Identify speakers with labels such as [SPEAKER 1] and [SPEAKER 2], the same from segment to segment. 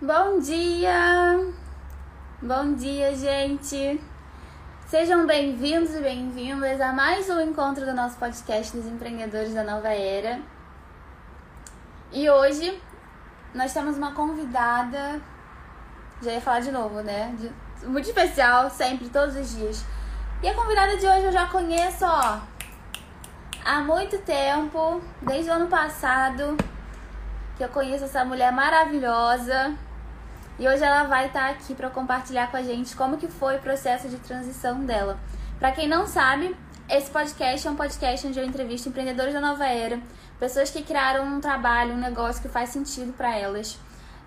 [SPEAKER 1] Bom dia! Bom dia, gente! Sejam bem-vindos e bem-vindas a mais um encontro do nosso podcast dos empreendedores da nova era. E hoje nós temos uma convidada, já ia falar de novo, né? De, muito especial, sempre, todos os dias. E a convidada de hoje eu já conheço, ó, há muito tempo, desde o ano passado, que eu conheço essa mulher maravilhosa. E hoje ela vai estar aqui para compartilhar com a gente como que foi o processo de transição dela. Para quem não sabe, esse podcast é um podcast onde eu entrevisto empreendedores da nova era, pessoas que criaram um trabalho, um negócio que faz sentido para elas,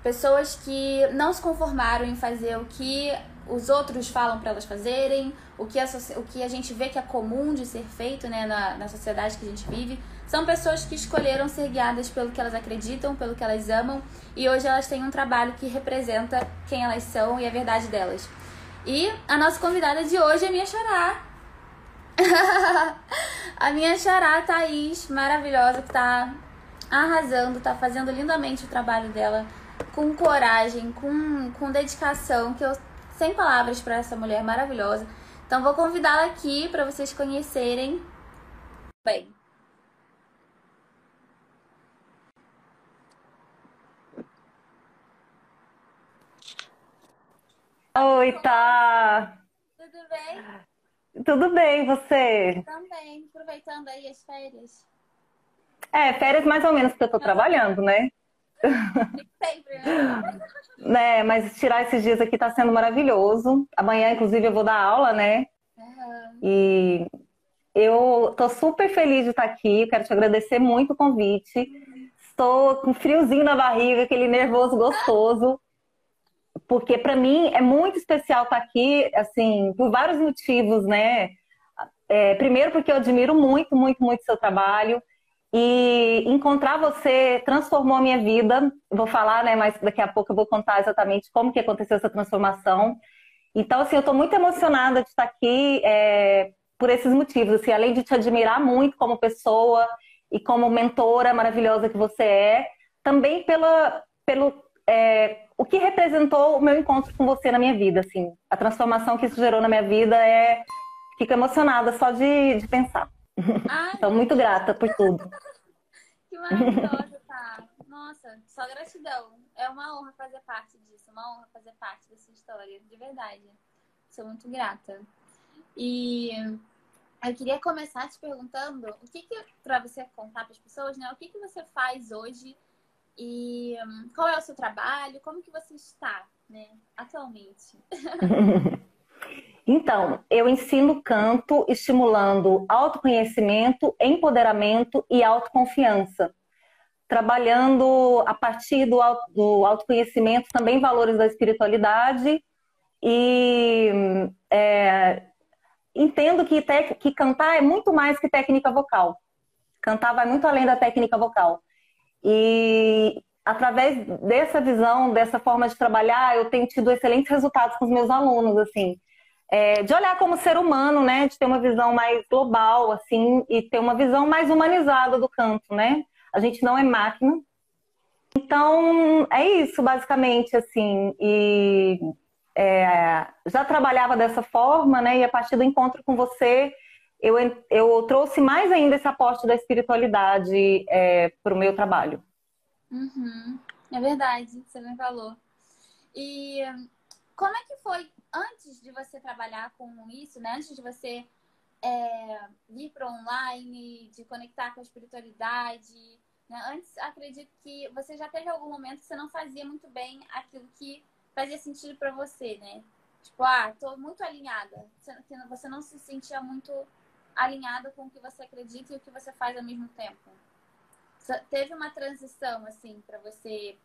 [SPEAKER 1] pessoas que não se conformaram em fazer o que os outros falam para elas fazerem, o que, a, o que a gente vê que é comum de ser feito né, na, na sociedade que a gente vive. São pessoas que escolheram ser guiadas pelo que elas acreditam, pelo que elas amam, e hoje elas têm um trabalho que representa quem elas são e a verdade delas. E a nossa convidada de hoje é minha xará. a minha xará, Thaís, maravilhosa, que tá arrasando, tá fazendo lindamente o trabalho dela, com coragem, com, com dedicação, que eu sem palavras para essa mulher maravilhosa. Então vou convidá-la aqui para vocês conhecerem. Bem,
[SPEAKER 2] Oi, tá.
[SPEAKER 1] Tudo bem?
[SPEAKER 2] Tudo bem, você?
[SPEAKER 1] Também, aproveitando aí as férias.
[SPEAKER 2] É, férias mais ou menos, porque eu tô trabalhando, né?
[SPEAKER 1] Sempre, né?
[SPEAKER 2] né? Mas tirar esses dias aqui tá sendo maravilhoso. Amanhã, inclusive, eu vou dar aula, né? Uhum. E eu tô super feliz de estar aqui. Quero te agradecer muito o convite. Estou com friozinho na barriga, aquele nervoso gostoso porque para mim é muito especial estar tá aqui, assim, por vários motivos, né? É, primeiro porque eu admiro muito, muito, muito seu trabalho e encontrar você transformou a minha vida. Vou falar, né? Mas daqui a pouco eu vou contar exatamente como que aconteceu essa transformação. Então, assim, eu estou muito emocionada de estar aqui é, por esses motivos. Assim, além de te admirar muito como pessoa e como mentora maravilhosa que você é, também pela, pelo é, o que representou o meu encontro com você na minha vida, assim. A transformação que isso gerou na minha vida é... Fico emocionada só de, de pensar. Ai, Estou muito grata por tudo.
[SPEAKER 1] que maravilhosa, tá? Nossa, só gratidão. É uma honra fazer parte disso, uma honra fazer parte dessa história, de verdade. Sou muito grata. E eu queria começar te perguntando o que, que para você contar para as pessoas, né? O que, que você faz hoje e um, qual é o seu trabalho? Como que você está, né, atualmente?
[SPEAKER 2] Então, eu ensino canto estimulando autoconhecimento, empoderamento e autoconfiança. Trabalhando a partir do, do autoconhecimento também valores da espiritualidade e é, entendo que, que cantar é muito mais que técnica vocal. Cantar vai muito além da técnica vocal. E através dessa visão, dessa forma de trabalhar, eu tenho tido excelentes resultados com os meus alunos, assim. É, de olhar como ser humano, né? De ter uma visão mais global, assim, e ter uma visão mais humanizada do canto, né? A gente não é máquina. Então, é isso, basicamente, assim. E é, já trabalhava dessa forma, né? E a partir do encontro com você, eu, eu trouxe mais ainda esse aporte da espiritualidade é, para o meu trabalho.
[SPEAKER 1] Uhum. É verdade, você me falou. E como é que foi antes de você trabalhar com isso, né? Antes de você é, ir para online, de conectar com a espiritualidade. Né? Antes, acredito que você já teve algum momento que você não fazia muito bem aquilo que fazia sentido para você, né? Tipo, ah, tô muito alinhada. Você não se sentia muito alinhado com o que você acredita e o que você faz ao mesmo tempo? Teve uma transição, assim, para você?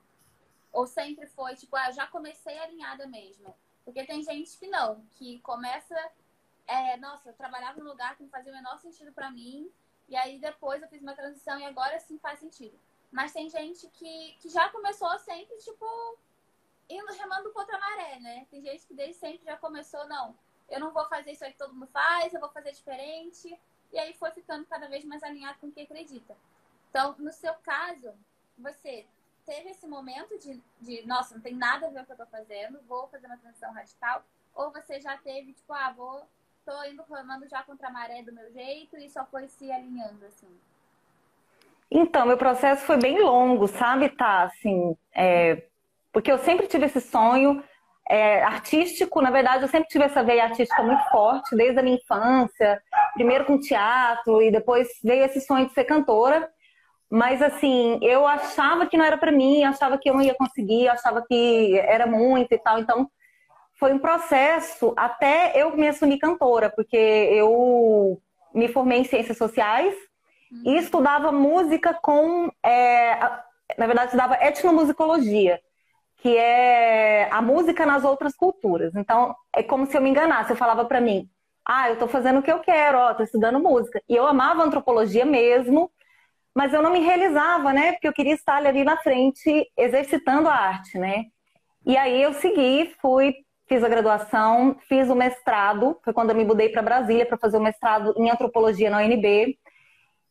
[SPEAKER 1] Ou sempre foi, tipo, ah, já comecei alinhada mesmo? Porque tem gente que não, que começa, é, nossa, eu trabalhava num lugar que não fazia o menor sentido para mim, e aí depois eu fiz uma transição e agora sim faz sentido. Mas tem gente que, que já começou sempre, tipo, indo remando contra a maré, né? Tem gente que desde sempre já começou, não, eu não vou fazer isso aí que todo mundo faz, eu vou fazer diferente. E aí foi ficando cada vez mais alinhado com o que acredita. Então, no seu caso, você teve esse momento de, de, nossa, não tem nada a ver com o que eu tô fazendo, vou fazer uma transição radical? Ou você já teve, tipo, ah, vou, tô indo formando já contra a maré do meu jeito e só foi se alinhando, assim?
[SPEAKER 2] Então, meu processo foi bem longo, sabe, tá? Assim, é... porque eu sempre tive esse sonho é, artístico, na verdade, eu sempre tive essa veia artística muito forte, desde a minha infância, primeiro com teatro e depois veio esse sonho de ser cantora. Mas assim, eu achava que não era para mim, achava que eu não ia conseguir, achava que era muito e tal. Então, foi um processo até eu me assumir cantora, porque eu me formei em ciências sociais uhum. e estudava música com, é, na verdade, estudava etnomusicologia, que é a música nas outras culturas. Então, é como se eu me enganasse. Eu falava para mim, ah, eu estou fazendo o que eu quero, ó, tô estudando música. E eu amava antropologia mesmo, mas eu não me realizava, né? Porque eu queria estar ali na frente exercitando a arte, né? E aí eu segui, fui, fiz a graduação, fiz o mestrado, foi quando eu me mudei para Brasília para fazer o mestrado em antropologia na UNB.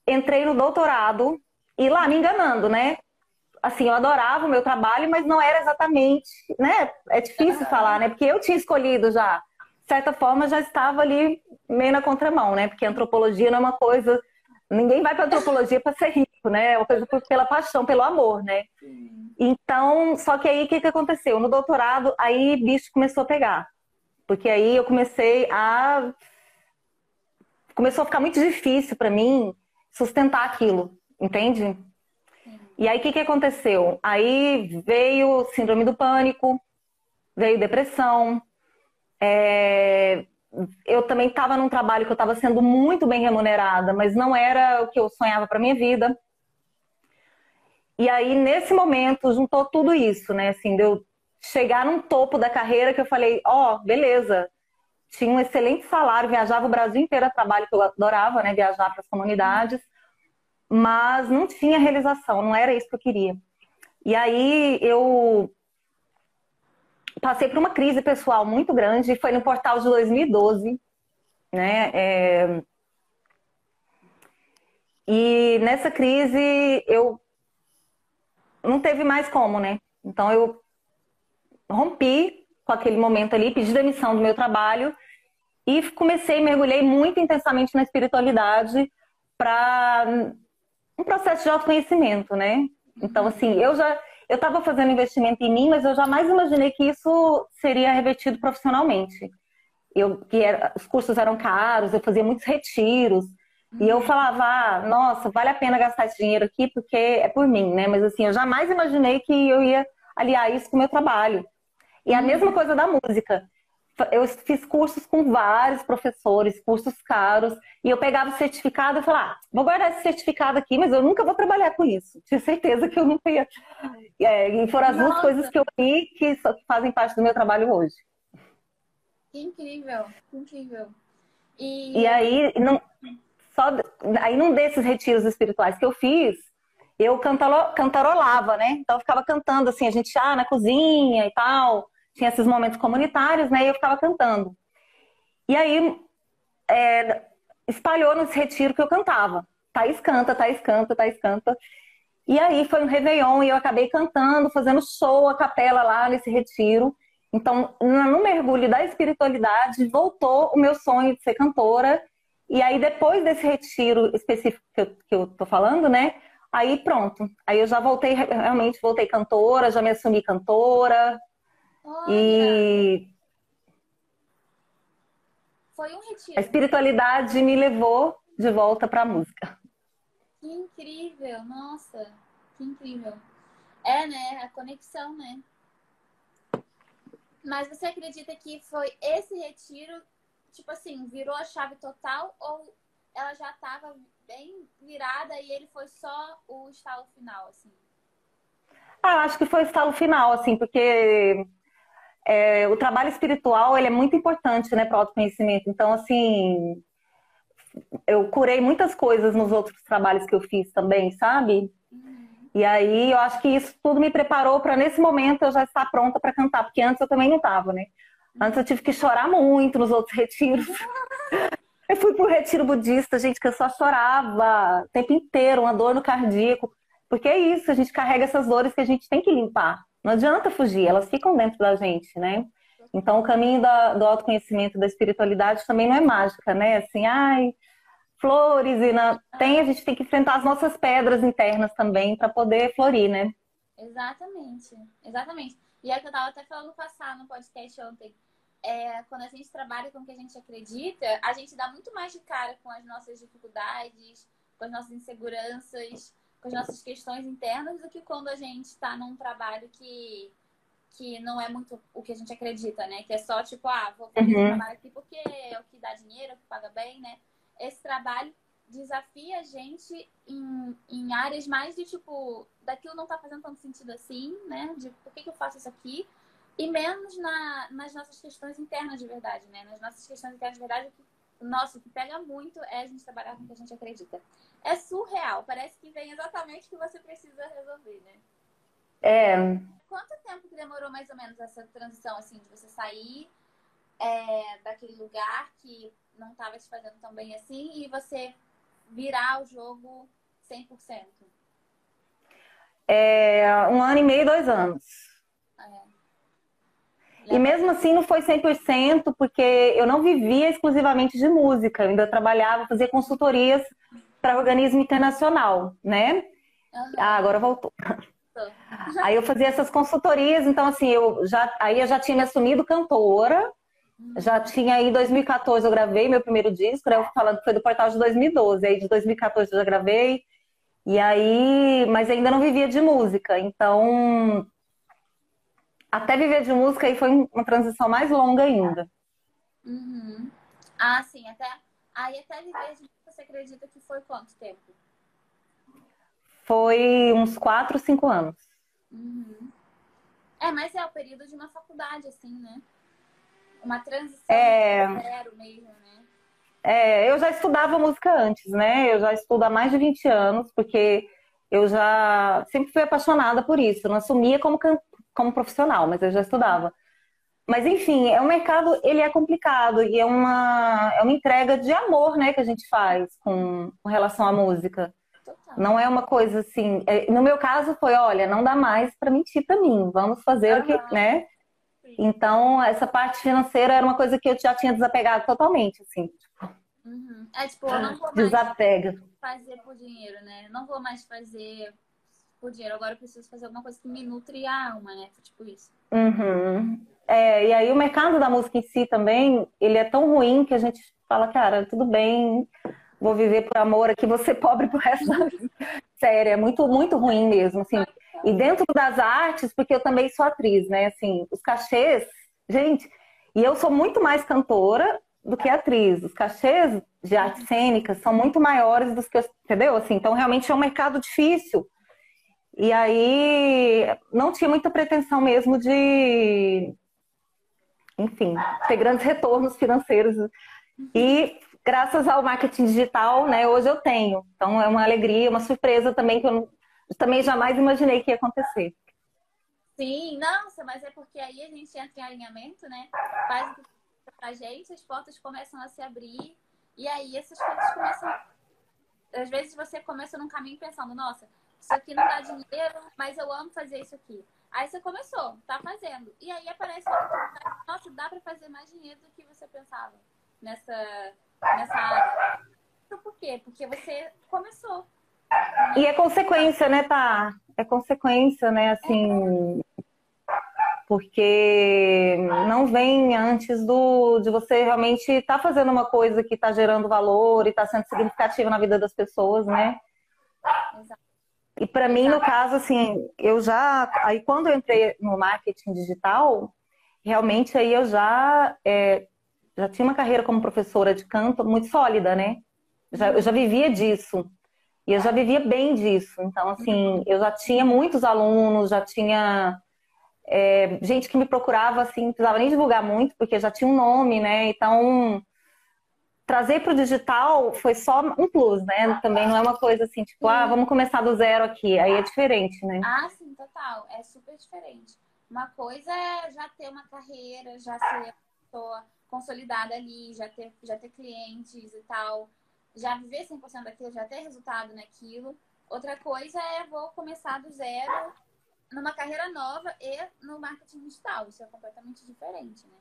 [SPEAKER 2] Entrei no doutorado e lá me enganando, né? Assim, eu adorava o meu trabalho, mas não era exatamente, né? É difícil falar, né? Porque eu tinha escolhido já, de certa forma, já estava ali meio na contramão, né? Porque antropologia não é uma coisa Ninguém vai para antropologia para ser rico, né? É uma coisa pela paixão, pelo amor, né? Então, só que aí o que, que aconteceu? No doutorado, aí bicho começou a pegar. Porque aí eu comecei a. Começou a ficar muito difícil para mim sustentar aquilo, entende? E aí o que, que aconteceu? Aí veio síndrome do pânico, veio depressão, é eu também estava num trabalho que eu estava sendo muito bem remunerada, mas não era o que eu sonhava para minha vida. E aí, nesse momento, juntou tudo isso, né? Assim, eu chegar num topo da carreira que eu falei, ó, oh, beleza, tinha um excelente salário, viajava o Brasil inteiro a trabalho que eu adorava, né? Viajar para as comunidades, mas não tinha realização, não era isso que eu queria. E aí eu passei por uma crise pessoal muito grande, foi no portal de 2012, né? É... E nessa crise eu não teve mais como, né? Então eu rompi com aquele momento ali, pedi demissão do meu trabalho e comecei, mergulhei muito intensamente na espiritualidade para um processo de autoconhecimento, né? Então, assim, eu já eu estava fazendo investimento em mim, mas eu jamais imaginei que isso seria revertido profissionalmente. Eu, que era, os cursos eram caros, eu fazia muitos retiros. E eu falava, ah, nossa, vale a pena gastar esse dinheiro aqui porque é por mim, né? Mas assim, eu jamais imaginei que eu ia aliar isso com o meu trabalho. E a mesma coisa da música eu fiz cursos com vários professores, cursos caros, e eu pegava o certificado e falava, ah, vou guardar esse certificado aqui, mas eu nunca vou trabalhar com isso. Tinha certeza que eu nunca ia. É, e foram as Nossa. duas coisas que eu vi que fazem parte do meu trabalho hoje.
[SPEAKER 1] Que incrível, que incrível.
[SPEAKER 2] E, e aí, não, só, aí, num desses retiros espirituais que eu fiz, eu cantarolava, né? Então eu ficava cantando assim, a gente ah, na cozinha e tal tinha esses momentos comunitários, né? E eu ficava cantando. E aí é, espalhou nesse retiro que eu cantava. Thaís canta, Thaís canta, Thaís canta. E aí foi um Réveillon e eu acabei cantando, fazendo show a capela lá nesse retiro. Então, no mergulho da espiritualidade, voltou o meu sonho de ser cantora. E aí, depois desse retiro específico que eu, que eu tô falando, né? Aí pronto. Aí eu já voltei, realmente voltei cantora, já me assumi cantora, Olha. E
[SPEAKER 1] foi um retiro.
[SPEAKER 2] A espiritualidade me levou de volta para a música.
[SPEAKER 1] Que incrível, nossa, que incrível. É, né? A conexão, né? Mas você acredita que foi esse retiro, tipo assim, virou a chave total ou ela já estava bem virada e ele foi só o estalo final, assim?
[SPEAKER 2] Ah, acho que foi o estalo final, assim, porque é, o trabalho espiritual ele é muito importante né, para o autoconhecimento. Então, assim, eu curei muitas coisas nos outros trabalhos que eu fiz também, sabe? E aí eu acho que isso tudo me preparou para nesse momento eu já estar pronta para cantar, porque antes eu também não estava, né? Antes eu tive que chorar muito nos outros retiros. Eu fui pro retiro budista, gente, que eu só chorava o tempo inteiro, uma dor no cardíaco. Porque é isso, a gente carrega essas dores que a gente tem que limpar. Não adianta fugir, elas ficam dentro da gente, né? Então, o caminho da, do autoconhecimento, da espiritualidade também não é mágica, né? Assim, ai, flores e na... tem a gente tem que enfrentar as nossas pedras internas também para poder florir, né?
[SPEAKER 1] Exatamente, exatamente. E é que eu estava até falando passar no podcast ontem. É, quando a gente trabalha com o que a gente acredita, a gente dá muito mais de cara com as nossas dificuldades, com as nossas inseguranças, com as nossas questões internas, do que quando a gente está num trabalho que, que não é muito o que a gente acredita, né? Que é só tipo, ah, vou fazer uhum. esse trabalho aqui porque é o que dá dinheiro, é o que paga bem, né? Esse trabalho desafia a gente em, em áreas mais de tipo, daquilo não tá fazendo tanto sentido assim, né? De por que, que eu faço isso aqui? E menos na, nas nossas questões internas de verdade, né? Nas nossas questões internas de verdade, o que, nossa, o que pega muito é a gente trabalhar com o que a gente acredita. É surreal, parece que vem exatamente o que você precisa resolver, né?
[SPEAKER 2] É.
[SPEAKER 1] Quanto tempo que demorou mais ou menos essa transição, assim, de você sair é, daquele lugar que não estava te fazendo tão bem assim e você virar o jogo 100%?
[SPEAKER 2] É, um ano e meio, dois anos. É. E mesmo assim não foi 100%, porque eu não vivia exclusivamente de música. Eu ainda trabalhava, fazia consultorias para organismo internacional, né? Uhum. Ah, agora voltou. Aí eu fazia essas consultorias, então assim, eu já, aí eu já tinha me assumido cantora, já tinha aí, em 2014 eu gravei meu primeiro disco, né? Eu falando que foi do portal de 2012. Aí de 2014 eu já gravei. E aí, mas ainda não vivia de música. Então, até viver de música aí foi uma transição mais longa ainda.
[SPEAKER 1] Uhum. Ah, sim, até aí até viver de música, você acredita que foi quanto tempo?
[SPEAKER 2] Foi uns 4, 5 anos.
[SPEAKER 1] Uhum. É, mas é o período de uma faculdade, assim, né? Uma transição é... zero mesmo, né?
[SPEAKER 2] É, eu já estudava música antes, né? Eu já estudo há mais de 20 anos, porque eu já sempre fui apaixonada por isso. Eu não assumia como, como profissional, mas eu já estudava. Mas enfim, é um mercado, ele é complicado e é uma, é uma entrega de amor, né, que a gente faz com, com relação à música. Total. Não é uma coisa assim. É, no meu caso foi, olha, não dá mais para mentir para mim. Vamos fazer uhum. o que, né? Então, essa parte financeira era uma coisa que eu já tinha desapegado totalmente, assim. Tipo,
[SPEAKER 1] uhum. É tipo, eu não vou mais
[SPEAKER 2] Desapega.
[SPEAKER 1] fazer por dinheiro, né? Não vou mais fazer dinheiro. Agora eu preciso fazer alguma coisa que me nutre a alma, né? Tipo isso.
[SPEAKER 2] Uhum. É, e aí o mercado da música em si também, ele é tão ruim que a gente fala, cara, tudo bem, vou viver por amor aqui, vou ser pobre pro resto da vida. Sério, é muito, muito ruim mesmo, assim. E dentro das artes, porque eu também sou atriz, né? Assim, os cachês, gente, e eu sou muito mais cantora do que atriz. Os cachês de artes cênicas são muito maiores dos que eu, entendeu? Assim, então realmente é um mercado difícil. E aí não tinha muita pretensão mesmo de, enfim, ter grandes retornos financeiros. E graças ao marketing digital, né, hoje eu tenho. Então é uma alegria, uma surpresa também que eu também jamais imaginei que ia acontecer.
[SPEAKER 1] Sim, nossa, mas é porque aí a gente entra em alinhamento, né? Faz o pra gente, as portas começam a se abrir e aí essas coisas começam. Às vezes você começa num caminho pensando, nossa, isso aqui não dá dinheiro, mas eu amo fazer isso aqui. Aí você começou, tá fazendo. E aí aparece nossa, dá para fazer mais dinheiro do que você pensava nessa, nessa área. Por quê? Porque você começou.
[SPEAKER 2] E é consequência, né, tá? É consequência, né, assim. Porque não vem antes do de você realmente estar tá fazendo uma coisa que está gerando valor e está sendo significativa na vida das pessoas, né? Exato. E para mim, no caso, assim, eu já. Aí quando eu entrei no marketing digital, realmente aí eu já, é, já tinha uma carreira como professora de canto muito sólida, né? Já, eu já vivia disso. E eu já vivia bem disso. Então, assim, eu já tinha muitos alunos, já tinha é, gente que me procurava, assim, não precisava nem divulgar muito, porque já tinha um nome, né? Então, trazer para o digital foi só um plus, né? Também não é uma coisa assim, tipo, ah, vamos começar do zero aqui. Aí é diferente, né?
[SPEAKER 1] Ah, sim, total. É super diferente. Uma coisa é já ter uma carreira, já ser pessoa consolidada ali, já ter, já ter clientes e tal já viver 100% daquilo, já ter resultado naquilo. Outra coisa é vou começar do zero numa carreira nova e no marketing digital. Isso é completamente diferente, né?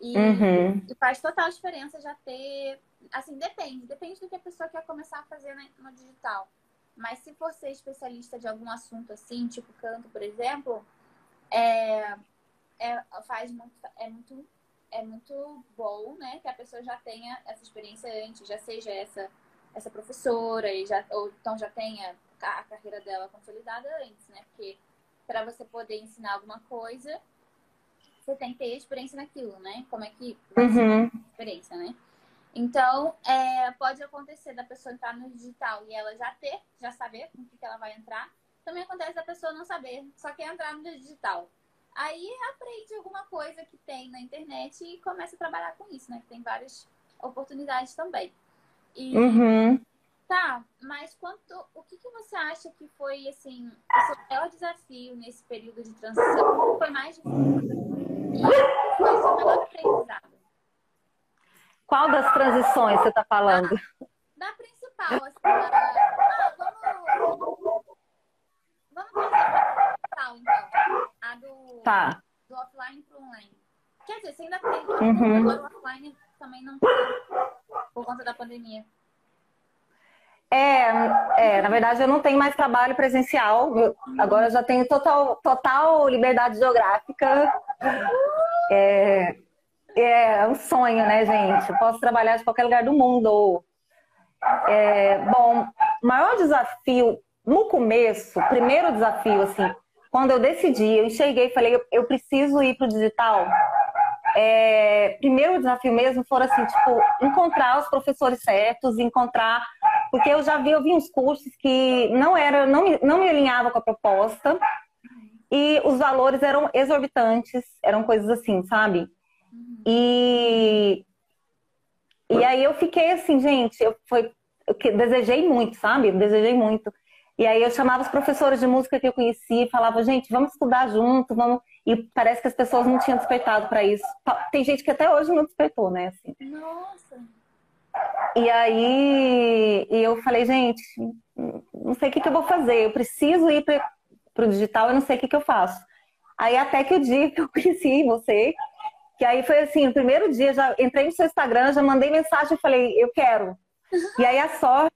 [SPEAKER 1] E, uhum. e, faz total diferença já ter. Assim, depende. Depende do que a pessoa quer começar a fazer no digital. Mas se for ser especialista de algum assunto assim, tipo canto, por exemplo, é, é, faz muito, é muito é muito bom, né, que a pessoa já tenha essa experiência antes, já seja essa essa professora e já ou então já tenha a carreira dela consolidada antes, né? Porque para você poder ensinar alguma coisa, você tem que ter experiência naquilo, né? Como é que uhum. experiência, né? Então, é, pode acontecer da pessoa entrar no digital e ela já ter, já saber com o que, que ela vai entrar. Também acontece da pessoa não saber, só quer entrar no digital. Aí aprende alguma coisa que tem na internet e começa a trabalhar com isso, né? Que tem várias oportunidades também. E, uhum. Tá, mas quanto, o que, que você acha que foi, assim, o seu maior desafio nesse período de transição? Foi mais difícil?
[SPEAKER 2] Qual das transições você está falando?
[SPEAKER 1] Da, da principal, assim, da, ah, vamos... Vamos fazer a principal, então. A do,
[SPEAKER 2] tá.
[SPEAKER 1] do offline para online. Quer dizer, você ainda tem, uhum. agora o offline também não tem, por conta da pandemia.
[SPEAKER 2] É, é, na verdade eu não tenho mais trabalho presencial. Agora eu já tenho total, total liberdade geográfica. É, é um sonho, né, gente? Eu posso trabalhar de qualquer lugar do mundo. É, bom, o maior desafio no começo, primeiro desafio, assim, quando eu decidi, eu enxerguei e falei, eu, eu preciso ir para o digital. É, primeiro desafio mesmo foi assim, tipo, encontrar os professores certos, encontrar porque eu já vi, eu vi uns cursos que não era, não me, não me alinhava com a proposta e os valores eram exorbitantes, eram coisas assim, sabe? E e aí eu fiquei assim, gente, eu foi eu desejei muito, sabe? Eu desejei muito. E aí eu chamava os professores de música que eu conhecia e falava, gente, vamos estudar junto, vamos. E parece que as pessoas não tinham despertado para isso. Tem gente que até hoje não despertou, né? Assim.
[SPEAKER 1] Nossa.
[SPEAKER 2] E aí eu falei, gente, não sei o que, que eu vou fazer. Eu preciso ir para o digital, eu não sei o que, que eu faço. Aí até que o dia que eu conheci você, que aí foi assim, no primeiro dia, já entrei no seu Instagram, já mandei mensagem e falei, eu quero. E aí a sorte.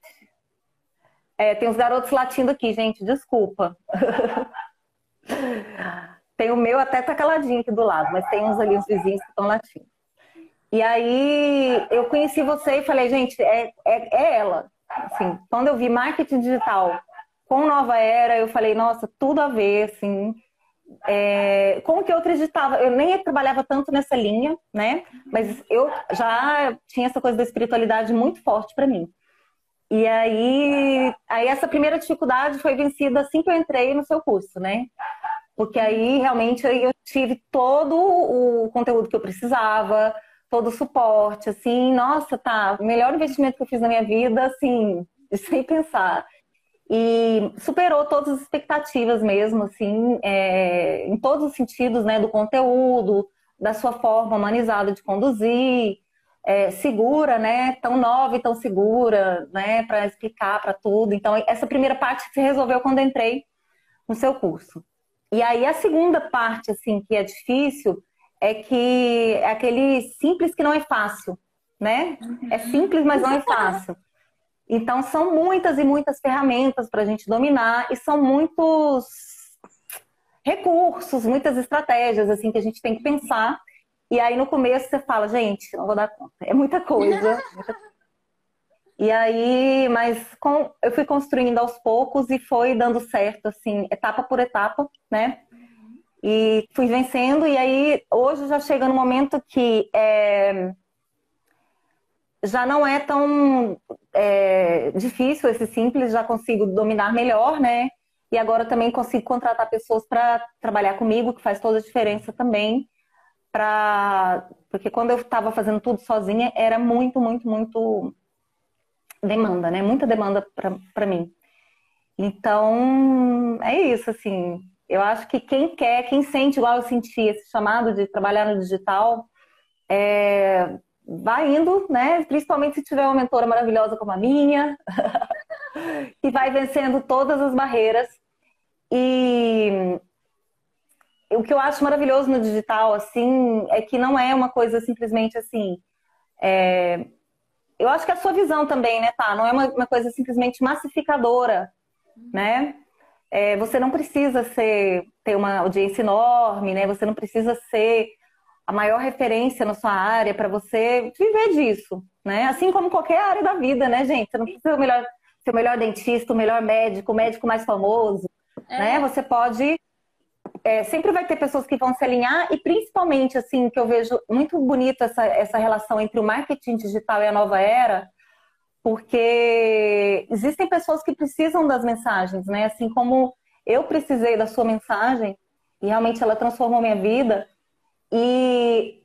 [SPEAKER 2] É, tem os garotos latindo aqui, gente, desculpa. tem o meu até tá caladinho aqui do lado, mas tem uns ali, uns vizinhos que estão latindo. E aí eu conheci você e falei, gente, é, é, é ela. Assim, quando eu vi marketing digital com Nova Era, eu falei, nossa, tudo a ver, assim. É, como que eu acreditava? Eu nem trabalhava tanto nessa linha, né? Mas eu já tinha essa coisa da espiritualidade muito forte para mim. E aí, aí essa primeira dificuldade foi vencida assim que eu entrei no seu curso, né? Porque aí realmente eu tive todo o conteúdo que eu precisava, todo o suporte, assim, nossa, tá, o melhor investimento que eu fiz na minha vida, assim, sem pensar. E superou todas as expectativas mesmo, assim, é, em todos os sentidos, né, do conteúdo, da sua forma humanizada de conduzir, é, segura, né, tão nova e tão segura, né, para explicar para tudo. Então, essa primeira parte se resolveu quando entrei no seu curso. E aí a segunda parte, assim, que é difícil, é que é aquele simples que não é fácil, né? É simples, mas não é fácil. Então, são muitas e muitas ferramentas para a gente dominar e são muitos recursos, muitas estratégias assim que a gente tem que pensar. E aí, no começo, você fala, gente, não vou dar conta. É muita coisa. Muita... E aí, mas com, eu fui construindo aos poucos e foi dando certo, assim, etapa por etapa, né? E fui vencendo, e aí hoje já chega no momento que é, já não é tão é, difícil esse simples, já consigo dominar melhor, né? E agora também consigo contratar pessoas para trabalhar comigo, que faz toda a diferença também. Pra... Porque quando eu estava fazendo tudo sozinha, era muito, muito, muito demanda, né? Muita demanda para mim. Então, é isso, assim. Eu acho que quem quer, quem sente igual eu senti esse chamado de trabalhar no digital, é, vai indo, né? Principalmente se tiver uma mentora maravilhosa como a minha. que vai vencendo todas as barreiras. E o que eu acho maravilhoso no digital, assim, é que não é uma coisa simplesmente assim. É... Eu acho que é a sua visão também, né, tá? Não é uma, uma coisa simplesmente massificadora, né? É, você não precisa ser, ter uma audiência enorme, né? Você não precisa ser a maior referência na sua área para você viver disso, né? Assim como qualquer área da vida, né, gente? Você não precisa ser o melhor, ser o melhor dentista, o melhor médico, o médico mais famoso, é. né? Você pode é, sempre vai ter pessoas que vão se alinhar e principalmente, assim, que eu vejo muito bonito essa, essa relação entre o marketing digital e a nova era, porque existem pessoas que precisam das mensagens, né? Assim como eu precisei da sua mensagem e realmente ela transformou minha vida e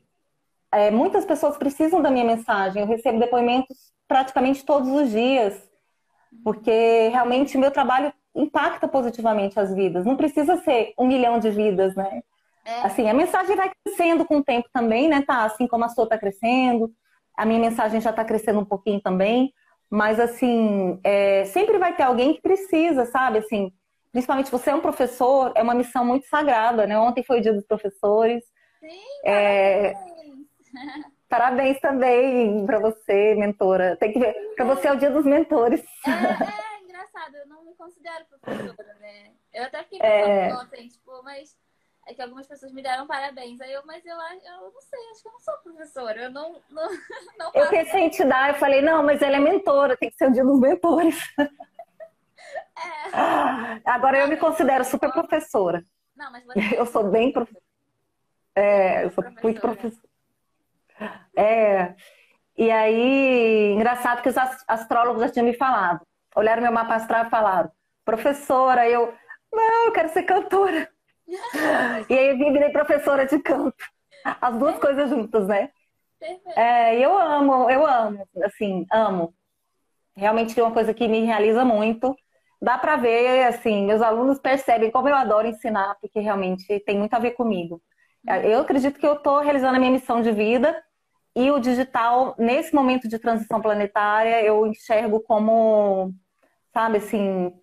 [SPEAKER 2] é, muitas pessoas precisam da minha mensagem. Eu recebo depoimentos praticamente todos os dias, porque realmente o meu trabalho impacta positivamente as vidas. Não precisa ser um milhão de vidas, né? É. Assim, a mensagem vai crescendo com o tempo também, né? Tá, assim como a sua está crescendo, a minha mensagem já está crescendo um pouquinho também. Mas assim, é, sempre vai ter alguém que precisa, sabe? Assim, principalmente você é um professor, é uma missão muito sagrada, né? Ontem foi o dia dos professores.
[SPEAKER 1] Sim, é...
[SPEAKER 2] parabéns também para você, mentora. Tem que ver, para você é o dia dos mentores.
[SPEAKER 1] É, é engraçado, eu não me considero professora, né? Eu até fiquei é... pensando ontem, tipo, mas é que algumas pessoas me deram parabéns. Aí eu, mas eu, eu não sei, acho que eu não sou professora. Eu não. não, não
[SPEAKER 2] eu pensei em te dar, eu falei, não, mas ela é mentora, tem que ser o dia dos mentores. É. Agora eu me considero super professora.
[SPEAKER 1] Não, mas você...
[SPEAKER 2] Eu sou bem professora. É, eu sou professora. muito professora. É. E aí, engraçado que os astrólogos já tinham me falado olharam meu mapa astral e falaram, professora, eu, não, eu quero ser cantora. E aí eu virei professora de canto. As duas coisas juntas, né? É, eu amo, eu amo, assim, amo. Realmente é uma coisa que me realiza muito. Dá para ver, assim, meus alunos percebem como eu adoro ensinar, porque realmente tem muito a ver comigo. Eu acredito que eu estou realizando a minha missão de vida e o digital, nesse momento de transição planetária, eu enxergo como, sabe, assim,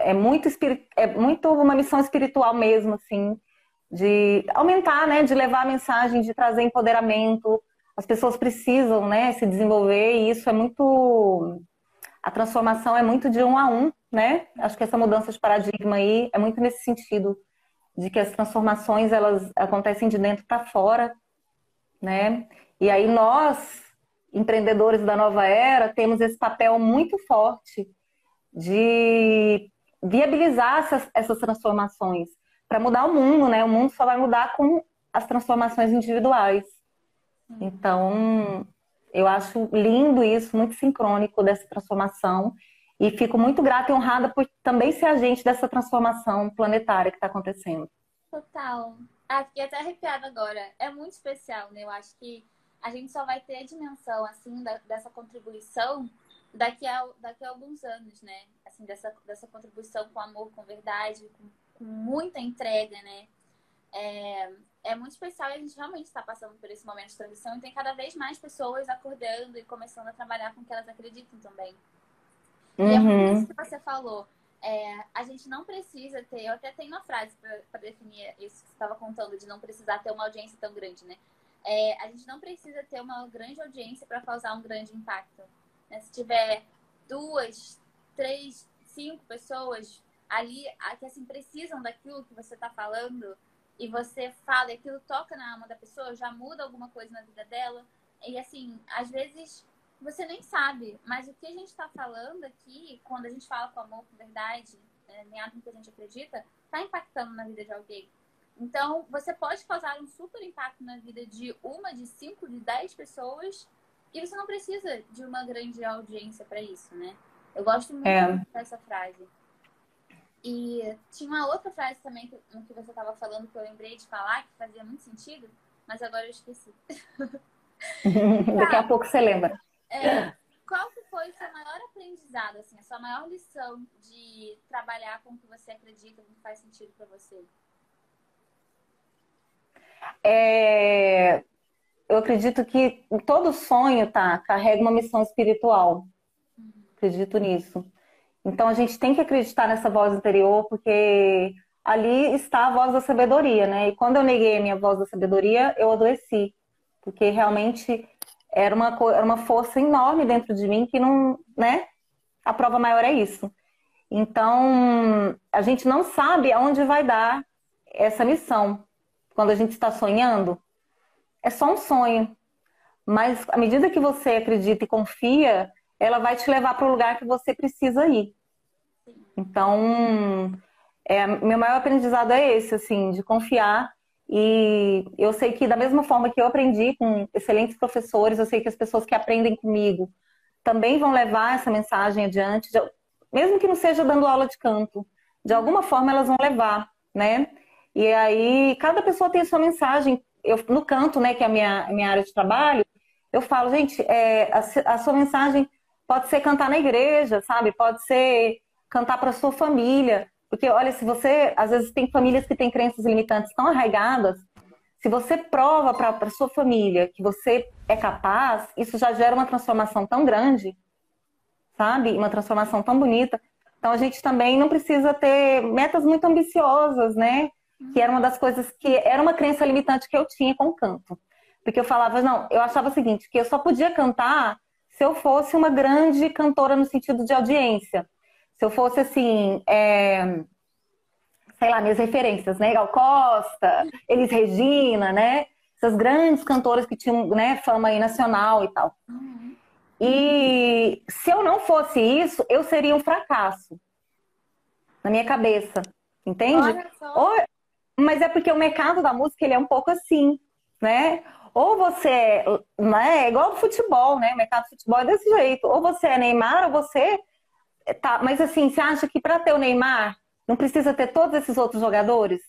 [SPEAKER 2] é muito, é muito uma missão espiritual mesmo, assim, de aumentar, né, de levar a mensagem, de trazer empoderamento. As pessoas precisam, né, se desenvolver e isso é muito... A transformação é muito de um a um, né? Acho que essa mudança de paradigma aí é muito nesse sentido, de que as transformações, elas acontecem de dentro para fora, né? E aí nós, empreendedores da nova era, temos esse papel muito forte de viabilizar essas, essas transformações para mudar o mundo, né? O mundo só vai mudar com as transformações individuais. Então, eu acho lindo isso, muito sincrônico dessa transformação. E fico muito grata e honrada por também ser agente dessa transformação planetária que está acontecendo.
[SPEAKER 1] Total. Ah, fiquei até arrepiada agora. É muito especial, né? Eu acho que a gente só vai ter a dimensão, assim, da, dessa contribuição daqui a, daqui a alguns anos, né? Assim, dessa, dessa contribuição com amor, com verdade, com, com muita entrega, né? É, é muito especial e a gente realmente está passando por esse momento de transição e tem cada vez mais pessoas acordando e começando a trabalhar com o que elas acreditam também. Uhum. E é muito uhum. isso que você falou. É, a gente não precisa ter, eu até tenho uma frase para definir isso que você estava contando, de não precisar ter uma audiência tão grande, né? é, a gente não precisa ter uma grande audiência para causar um grande impacto. Né? Se tiver duas, três, cinco pessoas ali que assim precisam daquilo que você está falando e você fala e aquilo toca na alma da pessoa, já muda alguma coisa na vida dela. E assim, às vezes você nem sabe, mas o que a gente está falando aqui, quando a gente fala com amor, com verdade, é, em no que a gente acredita, está impactando na vida de alguém. Então, você pode causar um super impacto na vida de uma, de cinco, de dez pessoas e você não precisa de uma grande audiência para isso, né? Eu gosto muito é. dessa frase. E tinha uma outra frase também que, no que você estava falando que eu lembrei de falar, que fazia muito sentido, mas agora eu esqueci.
[SPEAKER 2] Daqui a pouco você lembra.
[SPEAKER 1] É, qual que foi o seu maior aprendizado, assim, a sua maior lição de trabalhar com o que você acredita, com o que faz sentido para você?
[SPEAKER 2] É, eu acredito que todo sonho, tá, carrega uma missão espiritual. Acredito nisso. Então a gente tem que acreditar nessa voz interior, porque ali está a voz da sabedoria, né? E quando eu neguei a minha voz da sabedoria, eu adoeci, porque realmente era uma, era uma força enorme dentro de mim que não, né? A prova maior é isso. Então, a gente não sabe aonde vai dar essa missão. Quando a gente está sonhando, é só um sonho. Mas à medida que você acredita e confia, ela vai te levar para o lugar que você precisa ir. Então, é, meu maior aprendizado é esse, assim, de confiar. E eu sei que da mesma forma que eu aprendi com excelentes professores, eu sei que as pessoas que aprendem comigo também vão levar essa mensagem adiante, mesmo que não seja dando aula de canto, de alguma forma elas vão levar, né? E aí cada pessoa tem a sua mensagem. Eu no canto, né, que é a minha, minha área de trabalho, eu falo, gente, é, a, a sua mensagem pode ser cantar na igreja, sabe? Pode ser cantar para sua família. Porque, olha, se você. Às vezes tem famílias que têm crenças limitantes tão arraigadas. Se você prova para sua família que você é capaz, isso já gera uma transformação tão grande, sabe? Uma transformação tão bonita. Então a gente também não precisa ter metas muito ambiciosas, né? Que era uma das coisas que era uma crença limitante que eu tinha com o canto. Porque eu falava, não, eu achava o seguinte, que eu só podia cantar se eu fosse uma grande cantora no sentido de audiência. Se eu fosse assim, é... sei lá, minhas referências, né? Gal Costa, Elis Regina, né? Essas grandes cantoras que tinham né, fama aí nacional e tal. Uhum. E se eu não fosse isso, eu seria um fracasso na minha cabeça, entende? Ou... Mas é porque o mercado da música ele é um pouco assim, né? Ou você é, né, é igual futebol, né? O mercado de futebol é desse jeito. Ou você é Neymar, ou você tá. Mas assim, você acha que para ter o Neymar não precisa ter todos esses outros jogadores?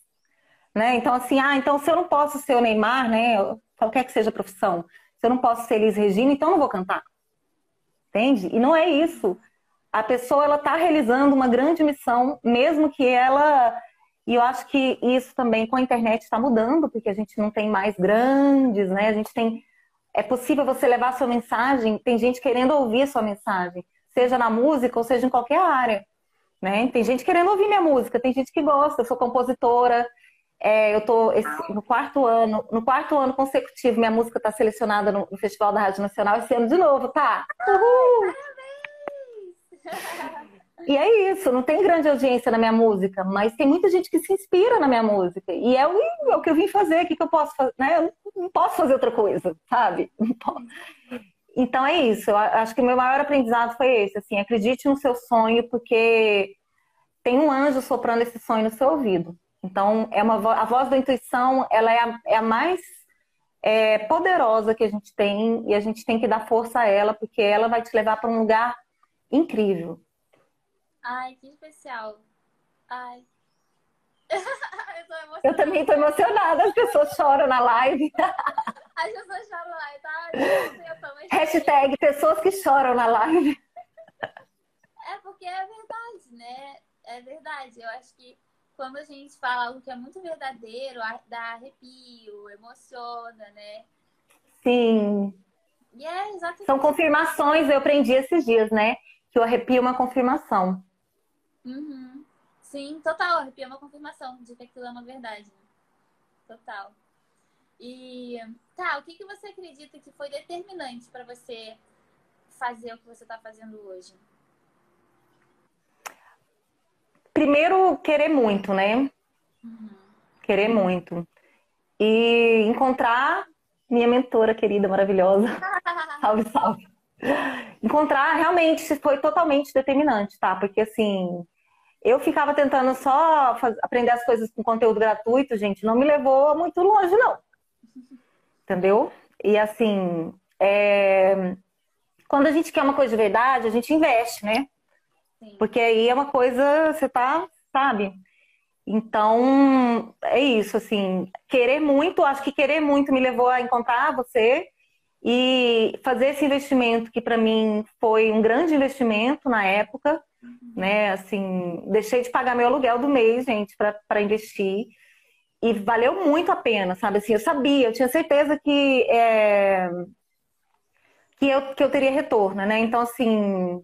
[SPEAKER 2] Né? Então, assim, ah, então se eu não posso ser o Neymar, né? Qualquer que seja a profissão, se eu não posso ser Elis Regina, então não vou cantar. Entende? E não é isso. A pessoa ela está realizando uma grande missão, mesmo que ela e eu acho que isso também com a internet está mudando, porque a gente não tem mais grandes, né? A gente tem. É possível você levar a sua mensagem, tem gente querendo ouvir a sua mensagem, seja na música ou seja em qualquer área. Né? Tem gente querendo ouvir minha música, tem gente que gosta, eu sou compositora, é, eu estou no quarto ano, no quarto ano consecutivo, minha música está selecionada no, no, Festival da Rádio Nacional esse ano de novo, tá? Uhul! Parabéns! E é isso, não tem grande audiência na minha música, mas tem muita gente que se inspira na minha música. E é o, é o que eu vim fazer, o que, que eu posso fazer, né? Eu não posso fazer outra coisa, sabe? Então é isso, eu acho que o meu maior aprendizado foi esse, assim, acredite no seu sonho, porque tem um anjo soprando esse sonho no seu ouvido. Então, é uma a voz da intuição, ela é a, é a mais é, poderosa que a gente tem, e a gente tem que dar força a ela, porque ela vai te levar para um lugar incrível.
[SPEAKER 1] Ai, que especial. Ai.
[SPEAKER 2] eu, eu também tô emocionada, as pessoas choram na live.
[SPEAKER 1] As pessoas choram na live, tá?
[SPEAKER 2] Eu Hashtag pessoas que choram na live.
[SPEAKER 1] É porque é verdade, né? É verdade. Eu acho que quando a gente fala algo que é muito verdadeiro, dá arrepio, emociona, né?
[SPEAKER 2] Sim.
[SPEAKER 1] E é exatamente.
[SPEAKER 2] São confirmações, eu aprendi esses dias, né? Que o arrepio é uma confirmação.
[SPEAKER 1] Uhum. Sim, total. Arrepio é uma confirmação de que aquilo é uma verdade. Né? Total. E tá, o que, que você acredita que foi determinante para você fazer o que você está fazendo hoje?
[SPEAKER 2] Primeiro, querer muito, né? Uhum. Querer muito. E encontrar minha mentora querida, maravilhosa. salve, salve. Encontrar realmente foi totalmente determinante, tá? Porque assim, eu ficava tentando só fazer, aprender as coisas com conteúdo gratuito, gente, não me levou muito longe, não. Entendeu? E assim, é... quando a gente quer uma coisa de verdade, a gente investe, né? Sim. Porque aí é uma coisa, você tá, sabe? Então, é isso, assim, querer muito, acho que querer muito me levou a encontrar você e fazer esse investimento que para mim foi um grande investimento na época, né? Assim, deixei de pagar meu aluguel do mês, gente, para investir. E valeu muito a pena, sabe? Assim, eu sabia, eu tinha certeza que, é, que, eu, que eu teria retorno, né? Então, assim.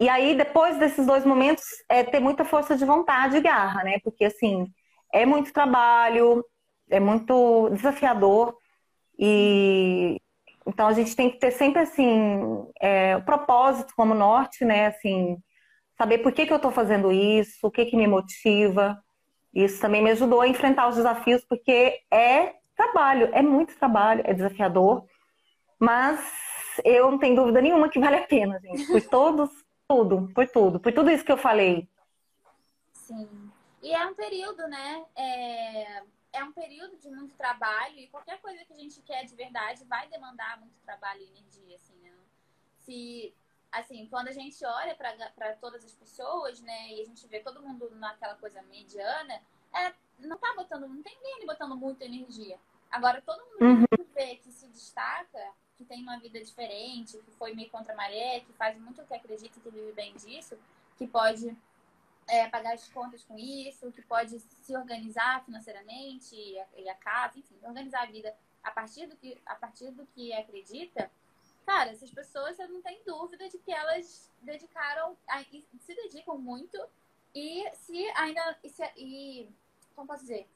[SPEAKER 2] e aí, depois desses dois momentos, é ter muita força de vontade e garra, né? Porque, assim, é muito trabalho, é muito desafiador. E então a gente tem que ter sempre, assim, é, o propósito como norte, né? Assim, saber por que, que eu estou fazendo isso, o que, que me motiva. Isso também me ajudou a enfrentar os desafios, porque é trabalho, é muito trabalho, é desafiador. Mas eu não tenho dúvida nenhuma que vale a pena, gente. Por todos, tudo, por tudo, por tudo isso que eu falei.
[SPEAKER 1] Sim. E é um período, né? É, é um período de muito trabalho e qualquer coisa que a gente quer de verdade vai demandar muito trabalho e energia, assim, né? Se, assim, quando a gente olha para todas as pessoas, né, e a gente vê todo mundo naquela coisa mediana, é, não tá botando, não tem ninguém botando muita energia. Agora, todo mundo uhum. que vê que se destaca que tem uma vida diferente, que foi meio contra a maré, que faz muito o que acredita que vive bem disso, que pode é, pagar as contas com isso, que pode se organizar financeiramente e a, e a, casa, enfim, organizar a vida a partir do que, a partir do que acredita, cara, essas pessoas eu não tenho dúvida de que elas dedicaram, a, se dedicam muito e se ainda. E, se, e como posso dizer?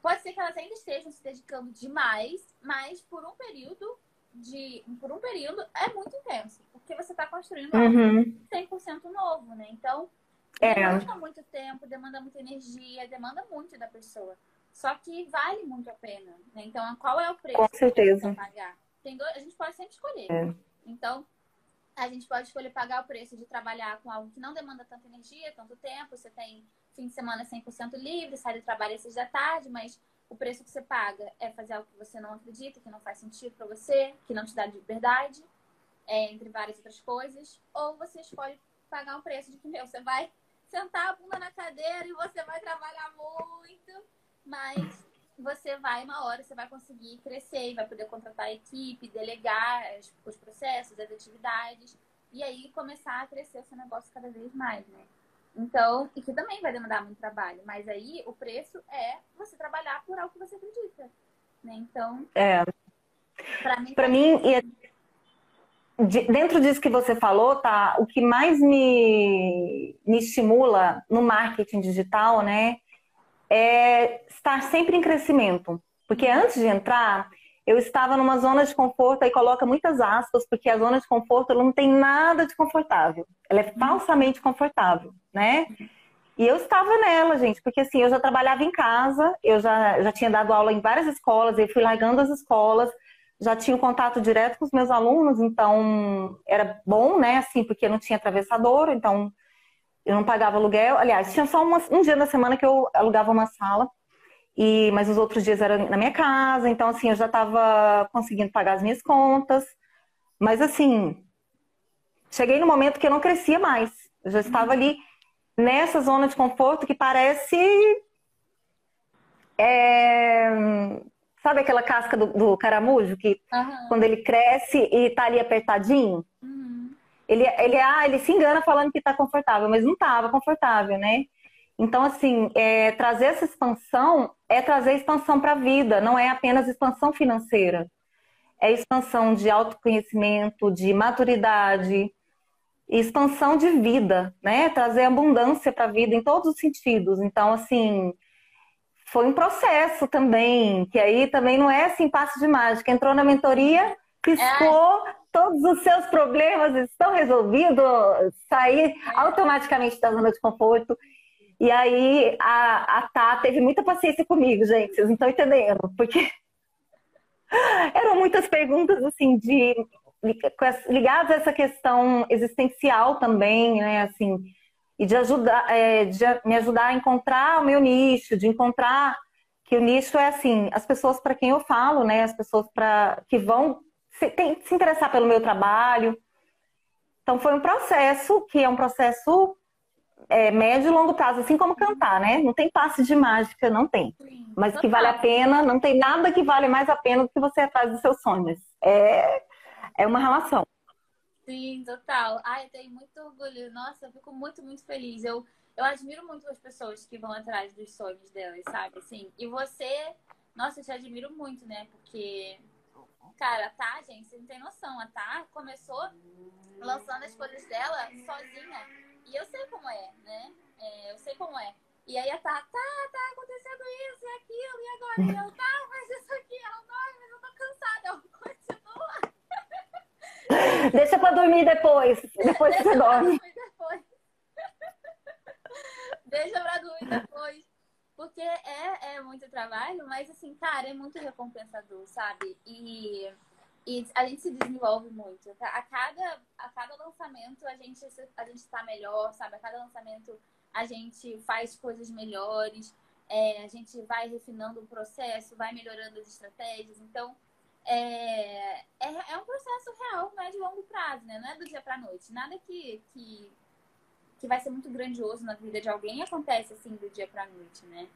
[SPEAKER 1] Pode ser que elas ainda estejam se dedicando demais, mas por um período de por um período é muito intenso, porque você está construindo uhum. algo 100% novo, né? Então, é. demanda muito tempo, demanda muita energia, demanda muito da pessoa. Só que vale muito a pena, né? Então, qual é o preço
[SPEAKER 2] Com certeza.
[SPEAKER 1] que pagar? Tem dois, a gente pode sempre escolher. É. Então, a gente pode escolher pagar o preço de trabalhar com algo que não demanda tanta energia, tanto tempo. Você tem fim de semana 100% livre, sai do trabalho às seis da tarde, mas o preço que você paga é fazer algo que você não acredita, que não faz sentido para você, que não te dá liberdade, é, entre várias outras coisas. Ou você escolhe pagar um preço de que, meu, você vai sentar a bunda na cadeira e você vai trabalhar muito, mas você vai, uma hora, você vai conseguir crescer e vai poder contratar a equipe, delegar os processos, as atividades, e aí começar a crescer o seu negócio cada vez mais, né? Então, e que também vai demandar muito trabalho, mas aí o preço é você trabalhar por algo que você acredita, né? Então,
[SPEAKER 2] é.
[SPEAKER 1] para mim,
[SPEAKER 2] pra mim dentro disso que você falou, tá, o que mais me, me estimula no marketing digital, né, é estar sempre em crescimento. Porque antes de entrar, eu estava numa zona de conforto, aí coloca muitas aspas, porque a zona de conforto não tem nada de confortável. Ela é falsamente confortável, né? E eu estava nela, gente, porque assim, eu já trabalhava em casa, eu já, já tinha dado aula em várias escolas, eu fui largando as escolas, já tinha um contato direto com os meus alunos, então era bom, né, assim, porque não tinha atravessador, então eu não pagava aluguel. Aliás, tinha só uma, um dia na semana que eu alugava uma sala e, mas os outros dias era na minha casa, então assim, eu já estava conseguindo pagar as minhas contas. Mas assim, cheguei no momento que eu não crescia mais. Eu já estava ali nessa zona de conforto que parece. É, sabe aquela casca do, do caramujo que uhum. quando ele cresce e tá ali apertadinho? Uhum. Ele, ele, ah, ele se engana falando que tá confortável, mas não tava confortável, né? Então, assim, é, trazer essa expansão é trazer expansão para a vida, não é apenas expansão financeira. É expansão de autoconhecimento, de maturidade, expansão de vida, né? Trazer abundância para a vida em todos os sentidos. Então, assim, foi um processo também, que aí também não é assim passo de mágica. Entrou na mentoria, piscou, é. todos os seus problemas estão resolvidos, sair é. automaticamente da zona de conforto. E aí a, a Tá teve muita paciência comigo, gente, vocês não estão entendendo, porque eram muitas perguntas assim de ligadas a essa questão existencial também, né? Assim, e de ajudar, é, de me ajudar a encontrar o meu nicho, de encontrar que o nicho é assim, as pessoas para quem eu falo, né? As pessoas para que vão se, tem, se interessar pelo meu trabalho. Então foi um processo que é um processo é, médio e longo prazo, assim como cantar, né? Não tem passe de mágica, não tem. Mas que vale a pena, não tem nada que vale mais a pena do que você atrás dos seus sonhos. É, é uma relação.
[SPEAKER 1] Sim, total. Ai, eu tenho muito orgulho. Nossa, eu fico muito, muito feliz. Eu, eu admiro muito as pessoas que vão atrás dos sonhos delas, sabe? Assim, e você, nossa, eu te admiro muito, né? Porque cara, tá, gente, você não tem noção. A Tá começou lançando as coisas dela sozinha. E eu sei como é, né? É, eu sei como é. E aí a Tá, tá, tá acontecendo isso e aquilo, e agora? E eu, tá, mas isso aqui, ela, não, mas eu tô cansada. Eu, continua.
[SPEAKER 2] Deixa pra dormir depois. Depois Deixa você dorme. Depois.
[SPEAKER 1] Deixa pra dormir depois. Porque é, é muito trabalho, mas assim, cara, é muito recompensador, sabe? E, e a gente se desenvolve muito. A cada, a cada lançamento a gente, a gente tá melhor, sabe? A cada lançamento a gente faz coisas melhores, é, a gente vai refinando o processo, vai melhorando as estratégias. Então, é, é, é um processo real, médio e longo prazo, né? Não é do dia para noite. Nada que, que, que vai ser muito grandioso na vida de alguém acontece assim do dia para noite, né?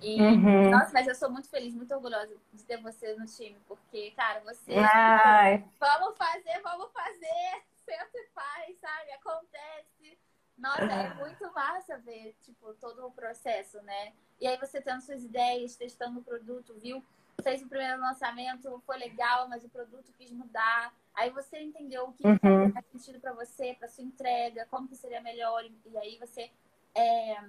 [SPEAKER 1] E, uhum. nossa, mas eu sou muito feliz, muito orgulhosa de ter você no time, porque, cara, você. Ai. Vamos fazer, vamos fazer, sempre faz, sabe? Acontece. Nossa, é muito massa ver, tipo, todo o processo, né? E aí você tendo suas ideias, testando o produto, viu? Fez o primeiro lançamento, foi legal, mas o produto quis mudar. Aí você entendeu o que uhum. faz sentido para você, para sua entrega, como que seria melhor. E aí você é,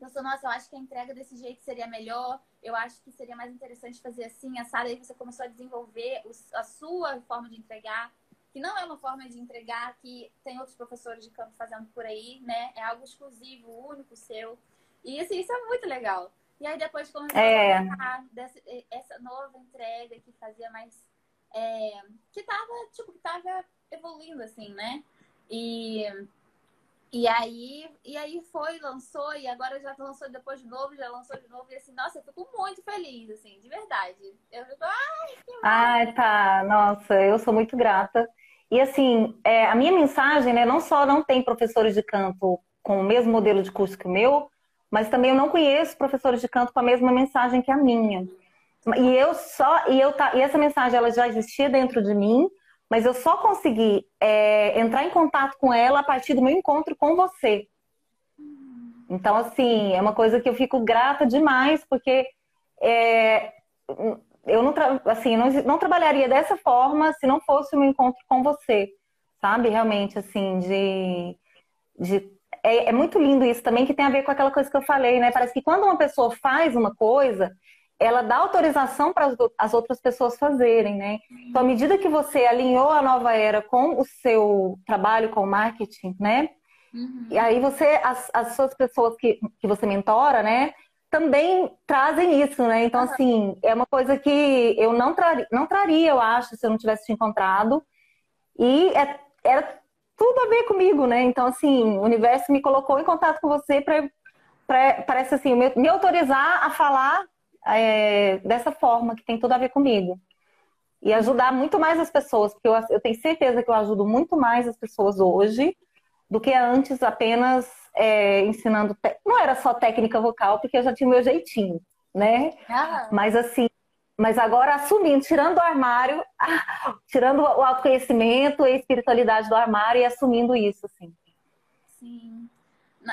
[SPEAKER 1] pensou, nossa, eu acho que a entrega desse jeito seria melhor. Eu acho que seria mais interessante fazer assim, assado. Aí você começou a desenvolver a sua forma de entregar, que não é uma forma de entregar que tem outros professores de campo fazendo por aí, né? É algo exclusivo, único seu. E assim, isso é muito legal. E aí depois começou é. a falar dessa, essa nova entrega que fazia mais. É, que tava, tipo, que tava evoluindo, assim, né? E, e aí, e aí foi, lançou, e agora já lançou depois de novo, já lançou de novo, e assim, nossa, eu fico muito feliz, assim, de verdade. Eu fico, ai, que
[SPEAKER 2] Ai, tá, nossa, eu sou muito grata. E assim, é, a minha mensagem, né, não só não tem professores de canto com o mesmo modelo de curso que o meu, mas também eu não conheço professores de canto com a mesma mensagem que a minha. E eu só e eu tá, e essa mensagem ela já existia dentro de mim, mas eu só consegui é, entrar em contato com ela a partir do meu encontro com você. Então assim é uma coisa que eu fico grata demais porque é, eu não assim não, não trabalharia dessa forma se não fosse o meu encontro com você, sabe? Realmente assim de de é, é, muito lindo isso também, que tem a ver com aquela coisa que eu falei, né? Parece que quando uma pessoa faz uma coisa, ela dá autorização para as outras pessoas fazerem, né? Então, à medida que você alinhou a nova era com o seu trabalho com o marketing, né? Uhum. E aí você, as, as suas pessoas que, que você mentora, né? Também trazem isso, né? Então, uhum. assim, é uma coisa que eu não, tra não traria, eu acho, se eu não tivesse te encontrado. E é, era tudo a ver comigo, né? Então, assim, o universo me colocou em contato com você para, parece assim, me, me, autorizar a falar é, dessa forma, que tem tudo a ver comigo. E ajudar muito mais as pessoas, porque eu, eu tenho certeza que eu ajudo muito mais as pessoas hoje do que antes apenas é, ensinando. Te... Não era só técnica vocal, porque eu já tinha o meu jeitinho, né? Ah. Mas assim, mas agora assumindo, tirando o armário, tirando o autoconhecimento e a espiritualidade do armário e assumindo isso, assim.
[SPEAKER 1] Sim.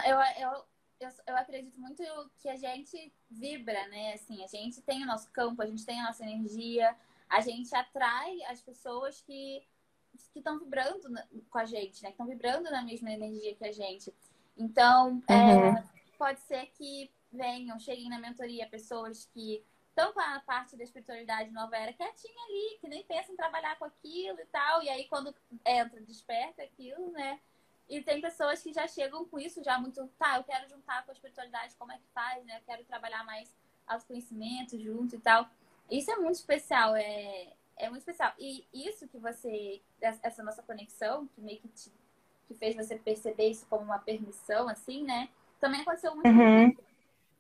[SPEAKER 1] Eu, eu, eu, eu acredito muito que a gente vibra, né? Assim, a gente tem o nosso campo, a gente tem a nossa energia, a gente atrai as pessoas que que estão vibrando com a gente, né? Que estão vibrando na mesma energia que a gente. Então, é, uhum. é, pode ser que venham, cheguem na mentoria pessoas que estão com a parte da espiritualidade nova era quietinha ali, que nem pensa em trabalhar com aquilo e tal. E aí, quando entra, desperta aquilo, né? E tem pessoas que já chegam com isso, já muito, tá, eu quero juntar com a espiritualidade, como é que faz, né? Eu quero trabalhar mais autoconhecimento junto e tal. Isso é muito especial, é, é muito especial. E isso que você, essa nossa conexão, que meio que, te, que fez você perceber isso como uma permissão, assim, né? Também aconteceu muito uhum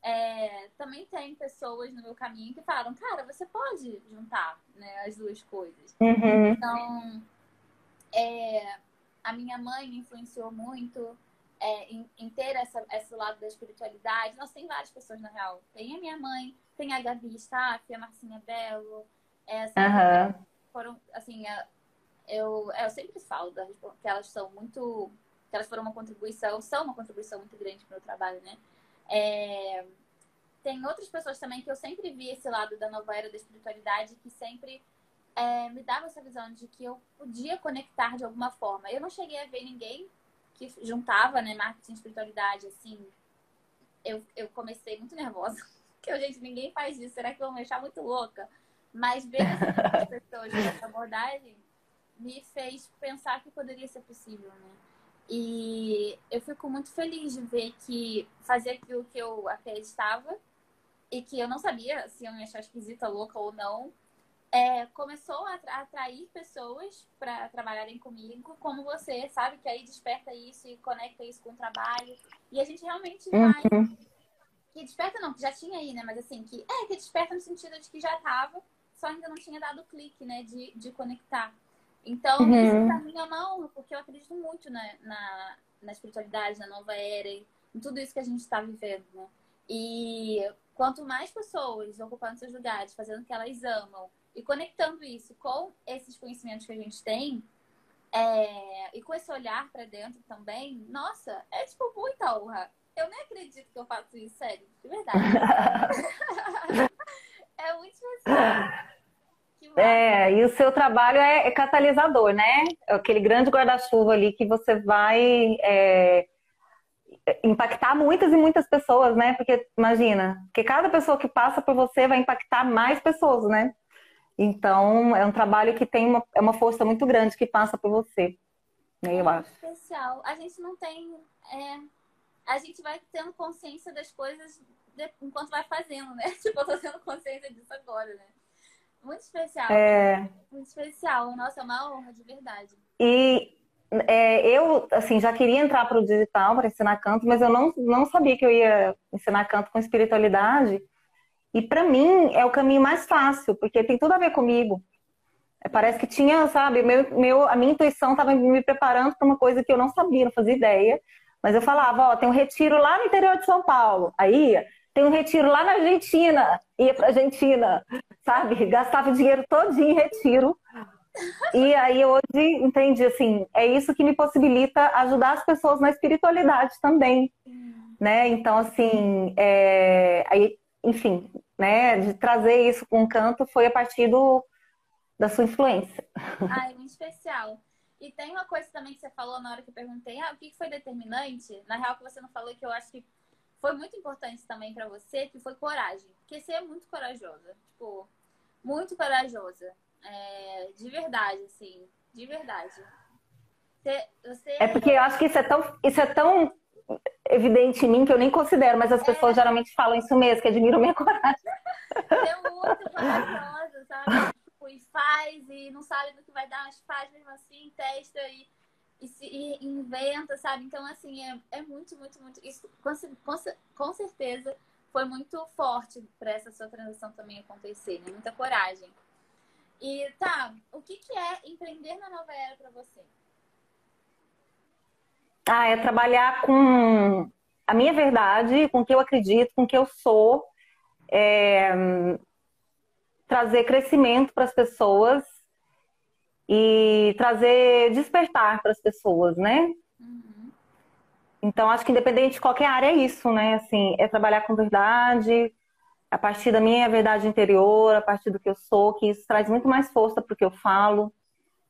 [SPEAKER 1] é, também tem pessoas no meu caminho que falam, cara, você pode juntar né, as duas coisas. Uhum. Então, é, a minha mãe me influenciou muito é, em, em, ter essa, esse lado da espiritualidade. Nós tem várias pessoas, na real. Tem a minha mãe, tem a Gabi Staff, a Marcinha Belo. Essa, uhum. Foram, assim, eu, eu sempre falo que elas são muito... Que elas foram uma contribuição, são uma contribuição muito grande para o meu trabalho, né? É... Tem outras pessoas também que eu sempre vi esse lado da nova era da espiritualidade que sempre é, me dava essa visão de que eu podia conectar de alguma forma. Eu não cheguei a ver ninguém que juntava, né, marketing e espiritualidade, assim. Eu, eu comecei muito nervosa. Porque, gente, ninguém faz isso. Será que vão me deixar muito louca? Mas ver as pessoas com essa abordagem me fez pensar que poderia ser possível, né? E eu fico muito feliz de ver que fazer aquilo que eu acreditava e que eu não sabia se eu me achar esquisita, louca ou não, é, começou a atrair pessoas para trabalharem comigo, como você, sabe? Que aí desperta isso e conecta isso com o trabalho. E a gente realmente vai. Uhum. Que desperta não, que já tinha aí, né? Mas assim, que é, que desperta no sentido de que já tava, só ainda não tinha dado o clique, né? De, de conectar. Então, uhum. isso pra mim é uma honra, porque eu acredito muito na, na, na espiritualidade, na nova era, em tudo isso que a gente está vivendo, né? E quanto mais pessoas ocupando seus lugares, fazendo o que elas amam e conectando isso com esses conhecimentos que a gente tem, é, e com esse olhar para dentro também, nossa, é tipo muita honra. Eu nem acredito que eu faço isso, sério, de verdade. é muito especial.
[SPEAKER 2] É, e o seu trabalho é, é catalisador, né? É aquele grande guarda-chuva ali que você vai é, impactar muitas e muitas pessoas, né? Porque imagina, que cada pessoa que passa por você vai impactar mais pessoas, né? Então é um trabalho que tem uma, é uma força muito grande que passa por você, né? Eu acho.
[SPEAKER 1] Especial. A gente não tem, é, a gente vai tendo consciência das coisas enquanto vai fazendo, né? Tipo, eu tô tendo consciência disso agora, né? Muito especial. É... Muito especial. Nossa, é uma honra, de verdade.
[SPEAKER 2] E é, eu, assim, já queria entrar para o digital, para ensinar canto, mas eu não, não sabia que eu ia ensinar canto com espiritualidade. E para mim é o caminho mais fácil, porque tem tudo a ver comigo. É, parece que tinha, sabe, meu, meu, a minha intuição estava me preparando para uma coisa que eu não sabia, não fazia ideia. Mas eu falava, ó, tem um retiro lá no interior de São Paulo. Aí tem um retiro lá na Argentina, ia para Argentina, sabe? Gastava dinheiro todinho em retiro. E aí hoje entendi assim, é isso que me possibilita ajudar as pessoas na espiritualidade também, né? Então assim, é... aí, enfim, né? De trazer isso com o canto foi a partir do, da sua influência.
[SPEAKER 1] Ai, muito especial. E tem uma coisa também que você falou na hora que eu perguntei, ah, o que foi determinante? Na real que você não falou que eu acho que foi muito importante também para você, que foi coragem. Porque você é muito corajosa. Tipo, muito corajosa. É, de verdade, assim. De verdade.
[SPEAKER 2] Você, você... É porque eu acho que isso é tão, isso é tão evidente em mim que eu nem considero, mas as pessoas é... geralmente falam isso mesmo, que admiram minha coragem.
[SPEAKER 1] Você é muito corajosa, sabe? Tipo, e faz e não sabe do que vai dar, mas faz mesmo assim, testa e e, se, e inventa, sabe? Então, assim, é, é muito, muito, muito. Isso com, com, com certeza foi muito forte para essa sua transição também acontecer, né? Muita coragem. E tá, o que, que é empreender na nova era para você?
[SPEAKER 2] Ah, é trabalhar com a minha verdade, com o que eu acredito, com o que eu sou, é, trazer crescimento para as pessoas e trazer despertar para as pessoas, né? Uhum. Então, acho que independente de qualquer área é isso, né? Assim, é trabalhar com verdade, a partir da minha verdade interior, a partir do que eu sou, que isso traz muito mais força para o que eu falo,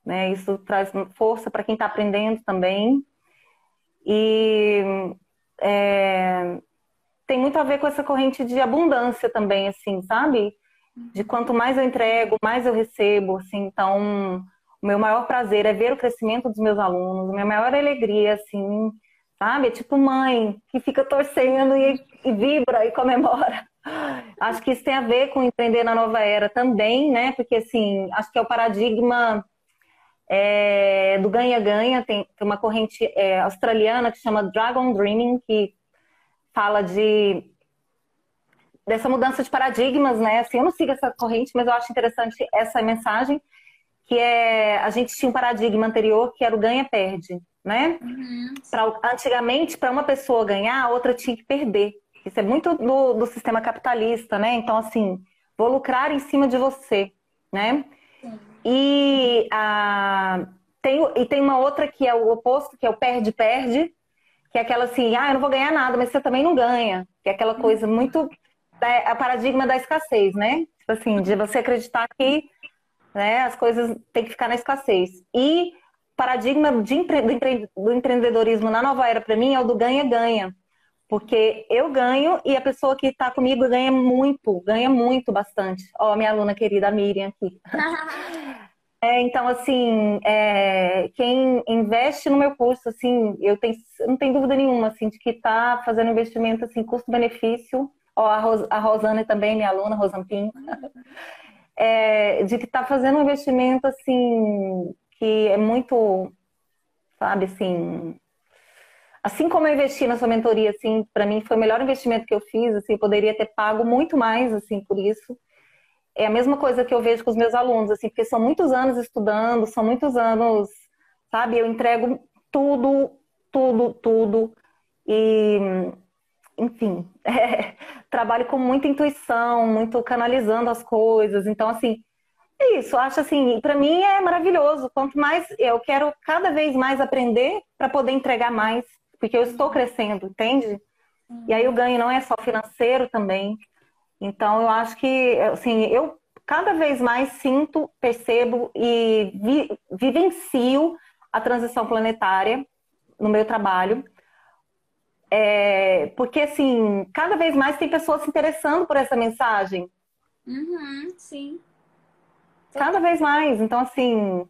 [SPEAKER 2] né? Isso traz força para quem está aprendendo também. E é, tem muito a ver com essa corrente de abundância também, assim, sabe? De quanto mais eu entrego, mais eu recebo, assim. Então, o meu maior prazer é ver o crescimento dos meus alunos, a minha maior alegria, assim, sabe? É tipo mãe que fica torcendo e, e vibra e comemora. Acho que isso tem a ver com empreender na nova era também, né? Porque, assim, acho que é o paradigma é, do ganha-ganha. Tem, tem, uma corrente é, australiana que chama Dragon Dreaming, que fala de dessa mudança de paradigmas, né? Assim, eu não sigo essa corrente, mas eu acho interessante essa mensagem que é a gente tinha um paradigma anterior que era o ganha-perde, né? Uhum. Pra, antigamente, para uma pessoa ganhar, a outra tinha que perder. Isso é muito do, do, sistema capitalista, né? Então, assim, vou lucrar em cima de você, né? E, a, tem, e tem uma outra que é o oposto, que é o perde-perde, que é aquela assim, ah, eu não vou ganhar nada, mas você também não ganha. Que é aquela coisa muito. É, o paradigma da escassez, né? Tipo assim, de você acreditar que né? As coisas têm que ficar na escassez. E paradigma de empre... do empreendedorismo na nova era para mim é o do ganha-ganha. Porque eu ganho e a pessoa que está comigo ganha muito, ganha muito, bastante. Ó, minha aluna querida, a Miriam aqui. é, então, assim, é, quem investe no meu curso, assim, eu tenho, não tenho dúvida nenhuma, assim, de que está fazendo investimento, assim, custo-benefício. Ó, a, Ros, a Rosana também, minha aluna, Rosampim. é, de que está fazendo um investimento, assim, que é muito, sabe, assim, assim como eu investi na sua mentoria, assim, para mim foi o melhor investimento que eu fiz, assim, poderia ter pago muito mais, assim, por isso. É a mesma coisa que eu vejo com os meus alunos, assim, porque são muitos anos estudando, são muitos anos, sabe, eu entrego tudo, tudo, tudo, e, enfim, é, trabalho com muita intuição, muito canalizando as coisas, então, assim, é isso, acho assim, para mim é maravilhoso. Quanto mais eu quero cada vez mais aprender para poder entregar mais porque eu estou crescendo, entende? E aí o ganho não é só financeiro também. Então eu acho que, assim, eu cada vez mais sinto, percebo e vi, vivencio a transição planetária no meu trabalho. É, porque, assim, cada vez mais tem pessoas se interessando por essa mensagem.
[SPEAKER 1] Uhum, sim.
[SPEAKER 2] Cada vez mais. Então, assim,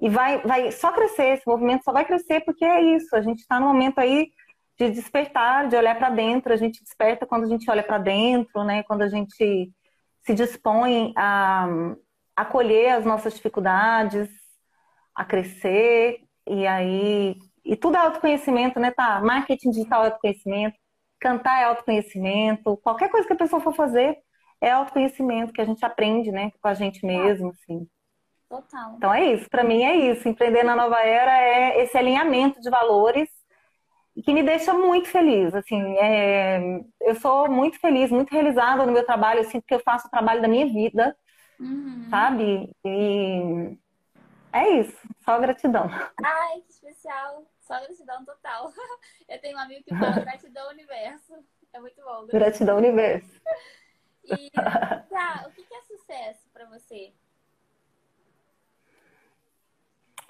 [SPEAKER 2] e vai, vai só crescer, esse movimento só vai crescer porque é isso. A gente está no momento aí de despertar, de olhar para dentro. A gente desperta quando a gente olha para dentro, né? Quando a gente se dispõe a acolher as nossas dificuldades, a crescer e aí e tudo é autoconhecimento, né? Tá, marketing digital é autoconhecimento, cantar é autoconhecimento, qualquer coisa que a pessoa for fazer é autoconhecimento que a gente aprende, né, com a gente mesmo, assim.
[SPEAKER 1] Total.
[SPEAKER 2] Então é isso, para mim é isso. Empreender na nova era é esse alinhamento de valores que me deixa muito feliz. Assim, é... eu sou muito feliz, muito realizada no meu trabalho. Eu sinto que eu faço o trabalho da minha vida, uhum. sabe? E é isso, só gratidão.
[SPEAKER 1] Ai, que especial. Só gratidão total. Eu tenho um amigo que fala gratidão universo. É muito bom.
[SPEAKER 2] Gratidão, universo.
[SPEAKER 1] E tá, o que é sucesso para você?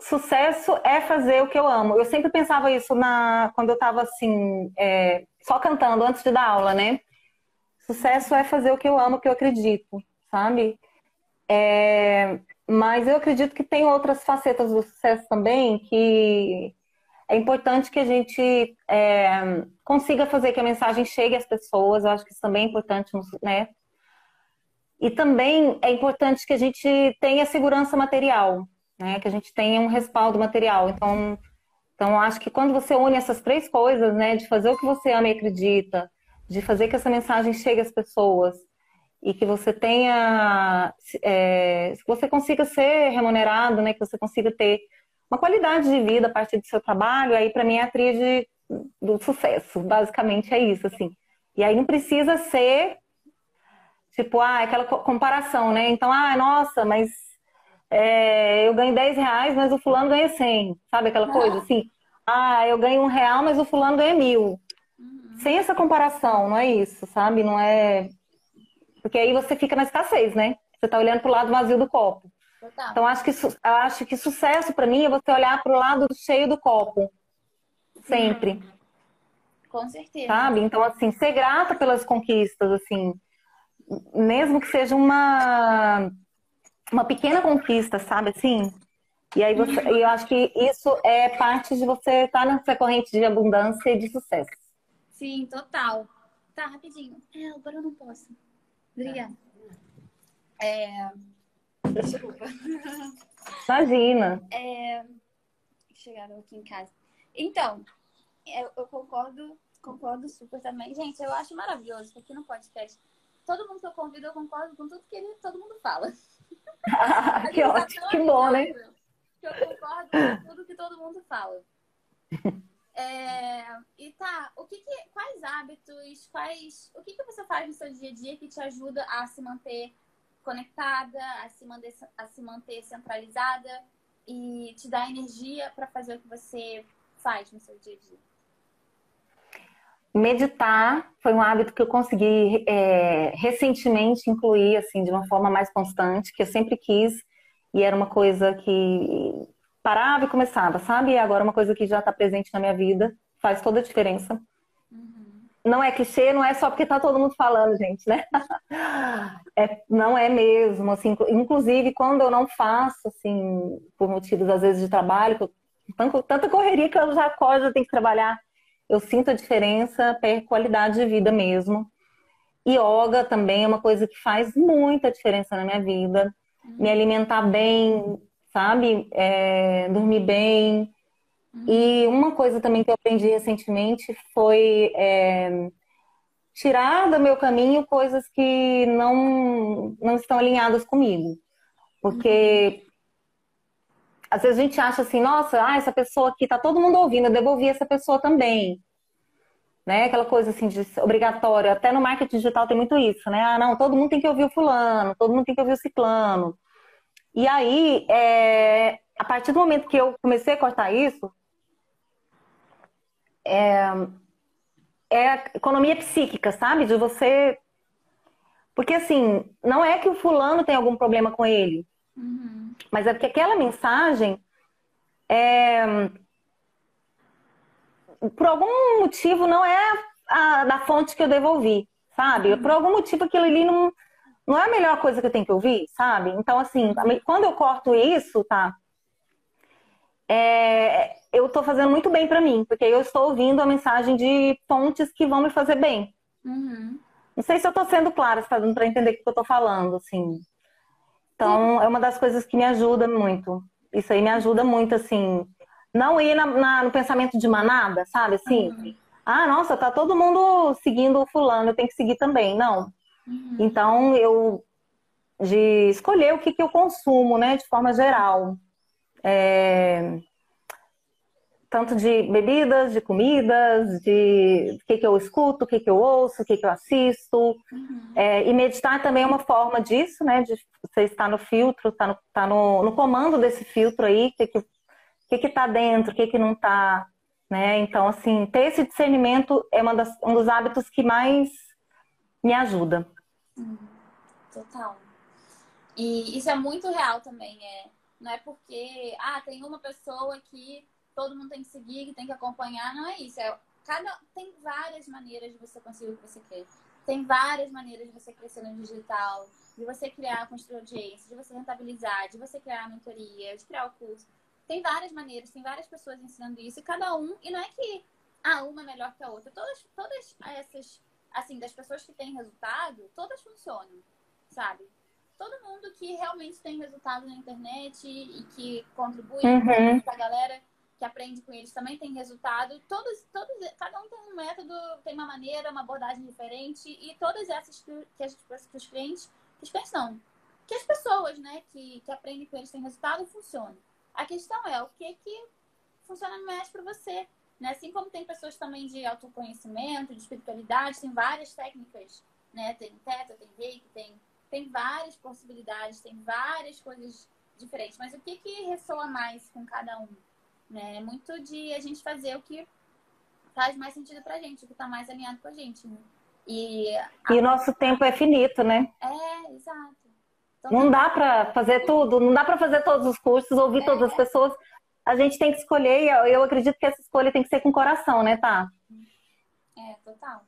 [SPEAKER 2] sucesso é fazer o que eu amo. Eu sempre pensava isso na quando eu estava assim, é, só cantando antes de dar aula, né? Sucesso é fazer o que eu amo, o que eu acredito, sabe? É, mas eu acredito que tem outras facetas do sucesso também que é importante que a gente é, consiga fazer que a mensagem chegue às pessoas. Eu acho que isso também é importante, né? E também é importante que a gente tenha segurança material, né? Que a gente tenha um respaldo material. Então, então acho que quando você une essas três coisas, né, de fazer o que você ama e acredita, de fazer que essa mensagem chegue às pessoas e que você tenha, é, que você consiga ser remunerado, né, que você consiga ter uma qualidade de vida a partir do seu trabalho, aí para mim é a tríade do sucesso, basicamente é isso, assim. E aí não precisa ser tipo, ah, aquela comparação, né? Então, ah, nossa, mas é, eu ganho 10 reais, mas o fulano ganha 100. Sabe aquela coisa assim? Ah, eu ganho um real, mas o fulano ganha mil. Uhum. Sem essa comparação, não é isso, sabe? Não é. Porque aí você fica na escassez, né? Você tá olhando pro lado vazio do copo. Total. Então, acho que, acho que sucesso para mim é você olhar pro lado cheio do copo. Sempre. Uhum.
[SPEAKER 1] Com certeza.
[SPEAKER 2] Sabe? Então, assim, ser grata pelas conquistas, assim. Mesmo que seja uma uma pequena conquista, sabe assim? E aí você, eu acho que isso é parte de você estar nessa corrente de abundância e de sucesso.
[SPEAKER 1] Sim, total. Tá, rapidinho. É, agora eu não posso. Obrigada. É... Desculpa.
[SPEAKER 2] Imagina.
[SPEAKER 1] É... Chegaram aqui em casa. Então, eu, eu concordo, concordo super também. Gente, eu acho maravilhoso que aqui no podcast, todo mundo que eu convido, eu concordo com tudo que ele, todo mundo fala.
[SPEAKER 2] que ótimo, que bom, né?
[SPEAKER 1] Que eu concordo com tudo que todo mundo fala. É, e tá, o que, que quais hábitos, quais, o que, que você faz no seu dia a dia que te ajuda a se manter conectada, a se manter, a se manter centralizada e te dá energia para fazer o que você faz no seu dia a dia?
[SPEAKER 2] Meditar foi um hábito que eu consegui é, recentemente incluir assim de uma forma mais constante, que eu sempre quis. e era uma coisa que parava e começava, sabe? E agora é uma coisa que já está presente na minha vida, faz toda a diferença. Uhum. Não é clichê, não é só porque tá todo mundo falando, gente, né? É, não é mesmo, assim, inclusive quando eu não faço, assim, por motivos às vezes de trabalho, tanta correria que eu já acordo, já tenho que trabalhar, eu sinto a diferença, perco qualidade de vida mesmo. Yoga também é uma coisa que faz muita diferença na minha vida. Me alimentar bem, sabe? É, dormir bem. E uma coisa também que eu aprendi recentemente foi é, tirar do meu caminho coisas que não, não estão alinhadas comigo. Porque às vezes a gente acha assim, nossa, ah, essa pessoa aqui tá todo mundo ouvindo, eu devo ouvir essa pessoa também né? Aquela coisa assim de obrigatório. Até no marketing digital tem muito isso, né? Ah, não, todo mundo tem que ouvir o fulano, todo mundo tem que ouvir o ciclano. E aí, é, a partir do momento que eu comecei a cortar isso, é, é a economia psíquica, sabe? De você. Porque assim, não é que o fulano tem algum problema com ele, uhum. mas é porque aquela mensagem é por algum motivo não é a, da fonte que eu devolvi, sabe? Por algum motivo aquilo ali não, não é a melhor coisa que eu tenho que ouvir, sabe? Então, assim, quando eu corto isso, tá? É, eu estou fazendo muito bem para mim, porque eu estou ouvindo a mensagem de fontes que vão me fazer bem. Uhum. Não sei se eu estou sendo clara, se tá dando para entender o que eu estou falando, assim. Então, é uma das coisas que me ajuda muito. Isso aí me ajuda muito, assim, não ir na, na, no pensamento de manada, sabe? Assim, uhum. ah, nossa, tá todo mundo seguindo o fulano, eu tenho que seguir também. Não. Uhum. Então, eu de escolher o que, que eu consumo, né, de forma geral. É... Tanto de bebidas, de comidas, de o que, que eu escuto, o que, que eu ouço, o que, que eu assisto. Uhum. É, e meditar também é uma forma disso, né? De você estar no filtro, estar tá no, tá no, no comando desse filtro aí, que, que o que está dentro, o que, que não está. Né? Então, assim, ter esse discernimento é uma das, um dos hábitos que mais me ajuda.
[SPEAKER 1] Hum, total. E isso é muito real também. É, não é porque, ah, tem uma pessoa que todo mundo tem que seguir, que tem que acompanhar. Não é isso. É, cada, tem várias maneiras de você conseguir o que você quer. Tem várias maneiras de você crescer no digital, de você criar, construir audiência, de você rentabilizar, de você criar a mentoria, de criar o curso. Tem várias maneiras, tem várias pessoas ensinando isso, e cada um, e não é que ah, uma é melhor que a outra. Todas, todas essas, assim, das pessoas que têm resultado, todas funcionam, sabe? Todo mundo que realmente tem resultado na internet e que contribui uhum. com a galera que aprende com eles também tem resultado. Todos, todos, cada um tem um método, tem uma maneira, uma abordagem diferente e todas essas que, que, as, que os clientes, que os clientes não, que as pessoas, né, que, que aprendem com eles têm resultado, funcionam. A questão é o que que funciona mais para você. Né? Assim como tem pessoas também de autoconhecimento, de espiritualidade, tem várias técnicas, né? Tem teta, tem reiki, tem, tem várias possibilidades, tem várias coisas diferentes. Mas o que que ressoa mais com cada um? Né? É muito de a gente fazer o que faz mais sentido pra gente, o que tá mais alinhado com a gente. Né?
[SPEAKER 2] E, a... e o nosso tempo é finito, né?
[SPEAKER 1] É, exato.
[SPEAKER 2] Então, não dá para fazer tudo, não dá para fazer todos os cursos, ouvir é. todas as pessoas. A gente tem que escolher e eu acredito que essa escolha tem que ser com o coração, né, tá?
[SPEAKER 1] É, total.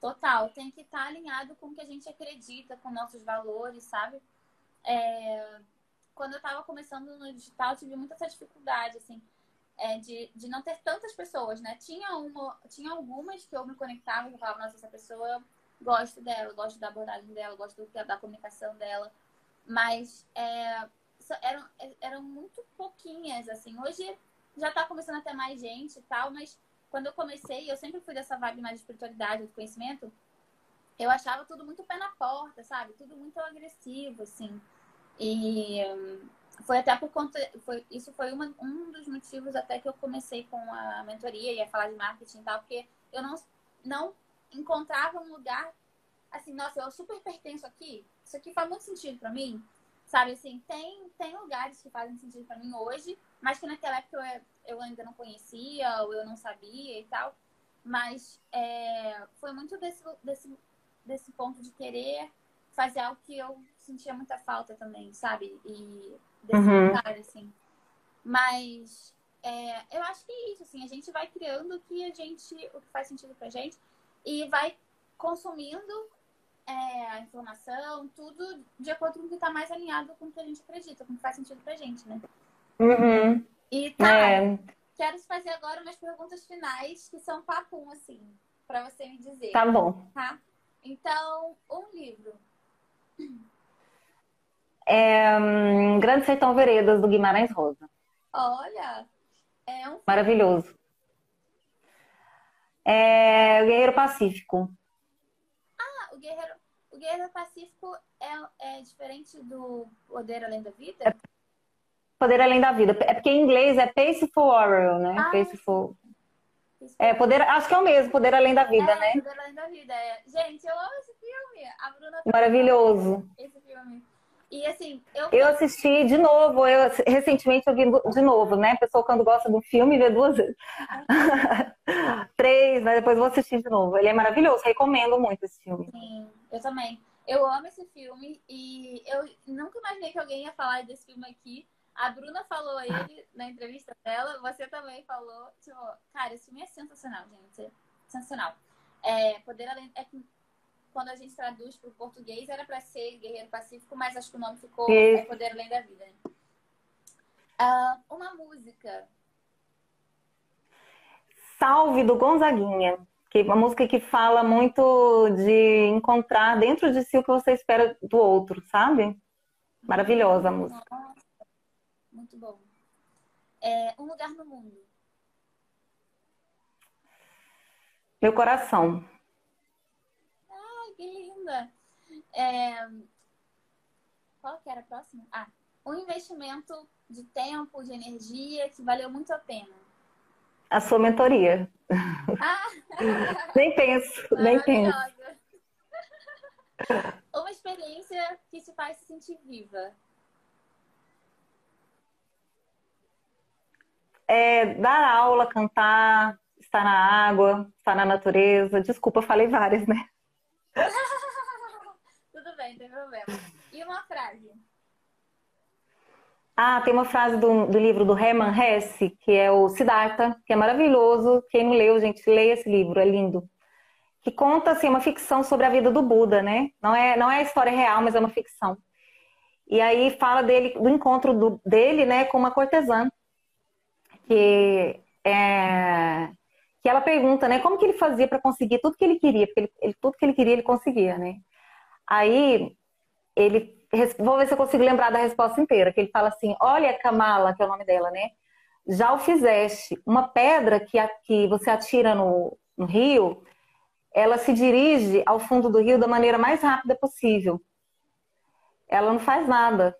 [SPEAKER 1] Total. Tem que estar tá alinhado com o que a gente acredita, com nossos valores, sabe? É... Quando eu estava começando no digital, eu tive muita essa dificuldade, assim, é, de, de não ter tantas pessoas, né? Tinha, uma, tinha algumas que eu me conectava e falava, nossa, essa pessoa gosto dela, gosto da abordagem dela, gosto da comunicação dela. Mas é, eram, eram muito pouquinhas, assim. Hoje já tá começando a ter mais gente e tal, mas quando eu comecei, eu sempre fui dessa vibe mais de espiritualidade, de conhecimento, eu achava tudo muito pé na porta, sabe? Tudo muito agressivo, assim. E hum, foi até por conta. Foi, isso foi uma, um dos motivos até que eu comecei com a mentoria e a falar de marketing e tal, porque eu não, não encontrava um lugar assim, nossa, eu super pertenço aqui. Isso aqui faz muito sentido para mim. Sabe, assim, tem, tem lugares que fazem sentido para mim hoje, mas que naquela época eu, eu ainda não conhecia, ou eu não sabia e tal. Mas é, foi muito desse, desse, desse ponto de querer fazer algo que eu sentia muita falta também, sabe? E desse uhum. lugar, assim. Mas é, eu acho que é isso, assim, a gente vai criando o que a gente, o que faz sentido pra gente e vai consumindo é, a informação, tudo de acordo com o que está mais alinhado com o que a gente acredita, com o que faz sentido pra gente, né?
[SPEAKER 2] Uhum.
[SPEAKER 1] E tá, é. quero fazer agora umas perguntas finais que são papum, assim, para você me dizer.
[SPEAKER 2] Tá bom.
[SPEAKER 1] Tá? Então, um livro.
[SPEAKER 2] É, um, Grande Sertão Veredas, do Guimarães Rosa.
[SPEAKER 1] Olha, é um...
[SPEAKER 2] Maravilhoso. É, o Guerreiro Pacífico.
[SPEAKER 1] Ah, o Guerreiro, o Guerreiro Pacífico é, é diferente do Poder Além da Vida? É
[SPEAKER 2] Poder Além da Vida. É porque em inglês é Paceful Warrior, né? Ah, Paceful. É, poder, acho que é o mesmo, Poder Além da Vida,
[SPEAKER 1] é,
[SPEAKER 2] né?
[SPEAKER 1] Poder Além da Vida, é. Gente, eu amo esse filme. A Bruna
[SPEAKER 2] Maravilhoso.
[SPEAKER 1] Esse filme. E assim, eu...
[SPEAKER 2] eu assisti de novo, eu recentemente eu vi de novo, né? A pessoa quando gosta do filme vê duas vezes. Três, né? Depois vou assistir de novo. Ele é maravilhoso, recomendo muito esse filme.
[SPEAKER 1] Sim, eu também. Eu amo esse filme e eu nunca imaginei que alguém ia falar desse filme aqui. A Bruna falou ele na entrevista dela, você também falou. Tipo, cara, esse filme é sensacional, gente. Sensacional. É, Poder Além. É quando a gente traduz para o português, era para ser Guerreiro Pacífico, mas acho que o nome ficou é Poder Além da Vida. Uh, uma música.
[SPEAKER 2] Salve do Gonzaguinha. Que é uma música que fala muito de encontrar dentro de si o que você espera do outro, sabe? Maravilhosa a música.
[SPEAKER 1] Nossa, muito bom. É, um lugar no mundo.
[SPEAKER 2] Meu coração
[SPEAKER 1] que linda! É... Qual que era a próxima? Ah, um investimento de tempo, de energia que valeu muito a pena.
[SPEAKER 2] A sua mentoria. Ah. nem penso, nem penso.
[SPEAKER 1] Uma experiência que te faz se sentir viva.
[SPEAKER 2] É, dar aula, cantar, estar na água, estar na natureza. Desculpa, falei várias, né?
[SPEAKER 1] Tudo bem, não tem problema. E uma frase?
[SPEAKER 2] Ah, tem uma frase do, do livro do Hermann Hesse, que é o Siddhartha, que é maravilhoso. Quem não leu, gente, leia esse livro, é lindo. Que conta, assim, uma ficção sobre a vida do Buda, né? Não é, não é história real, mas é uma ficção. E aí fala dele, do encontro do, dele, né, com uma cortesã. Que é, que ela pergunta, né, como que ele fazia para conseguir tudo que ele queria, porque ele, tudo que ele queria ele conseguia, né? Aí ele, vou ver se eu consigo lembrar da resposta inteira, que ele fala assim, olha Kamala, que é o nome dela, né? Já o fizeste. Uma pedra que, que você atira no, no rio, ela se dirige ao fundo do rio da maneira mais rápida possível. Ela não faz nada.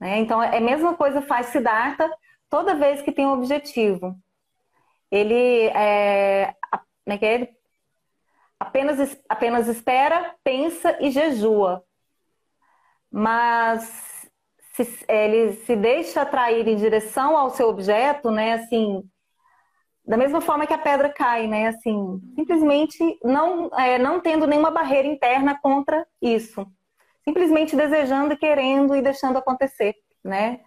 [SPEAKER 2] Né? Então, é a mesma coisa faz Siddhartha toda vez que tem um objetivo ele é, é que é? Ele apenas, apenas espera, pensa e jejua. Mas se, ele se deixa atrair em direção ao seu objeto, né? Assim, da mesma forma que a pedra cai, né? Assim, simplesmente não, é, não tendo nenhuma barreira interna contra isso. Simplesmente desejando, querendo e deixando acontecer, né?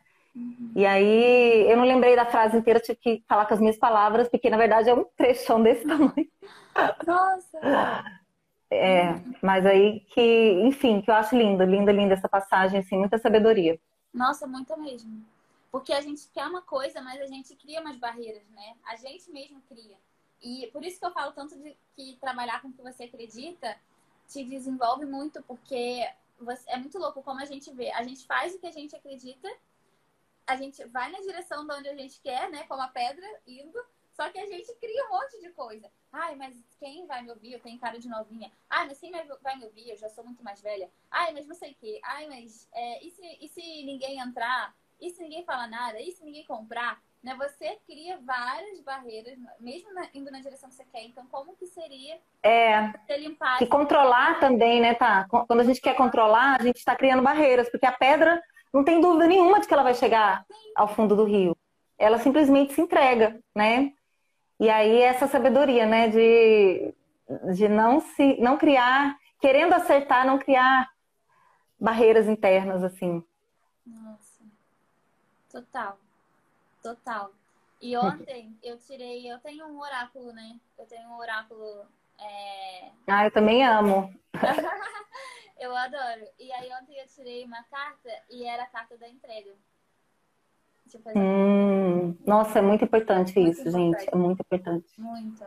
[SPEAKER 2] E aí, eu não lembrei da frase inteira, tive que falar com as minhas palavras, porque na verdade é um trechão desse tamanho.
[SPEAKER 1] Nossa!
[SPEAKER 2] É, mas aí que, enfim, que eu acho linda, linda, linda essa passagem, assim, muita sabedoria.
[SPEAKER 1] Nossa, muita mesmo. Porque a gente quer uma coisa, mas a gente cria umas barreiras, né? A gente mesmo cria. E por isso que eu falo tanto de que trabalhar com o que você acredita te desenvolve muito, porque você, é muito louco como a gente vê. A gente faz o que a gente acredita a gente vai na direção de onde a gente quer, né? Como a pedra indo. Só que a gente cria um monte de coisa. Ai, mas quem vai me ouvir? Eu tenho cara de novinha. Ai, mas quem vai me ouvir? Eu já sou muito mais velha. Ai, mas não sei o quê. Ai, mas é, e, se, e se ninguém entrar? E se ninguém falar nada? E se ninguém comprar? Né? Você cria várias barreiras, mesmo na, indo na direção que você quer. Então, como que seria
[SPEAKER 2] é, você limpar? E controlar também, né, tá? Quando a gente quer controlar, a gente está criando barreiras, porque a pedra não tem dúvida nenhuma de que ela vai chegar ao fundo do rio. Ela simplesmente se entrega, né? E aí essa sabedoria, né, de, de não se não criar, querendo acertar, não criar barreiras internas, assim.
[SPEAKER 1] Nossa. Total. Total. E ontem eu tirei, eu tenho um oráculo, né? Eu tenho um oráculo. É...
[SPEAKER 2] Ah, eu também amo.
[SPEAKER 1] eu adoro. E aí ontem eu tirei uma carta e era a carta da entrega.
[SPEAKER 2] Tipo, hum, nossa, é muito importante muito isso, importante. gente. É muito importante.
[SPEAKER 1] Muito.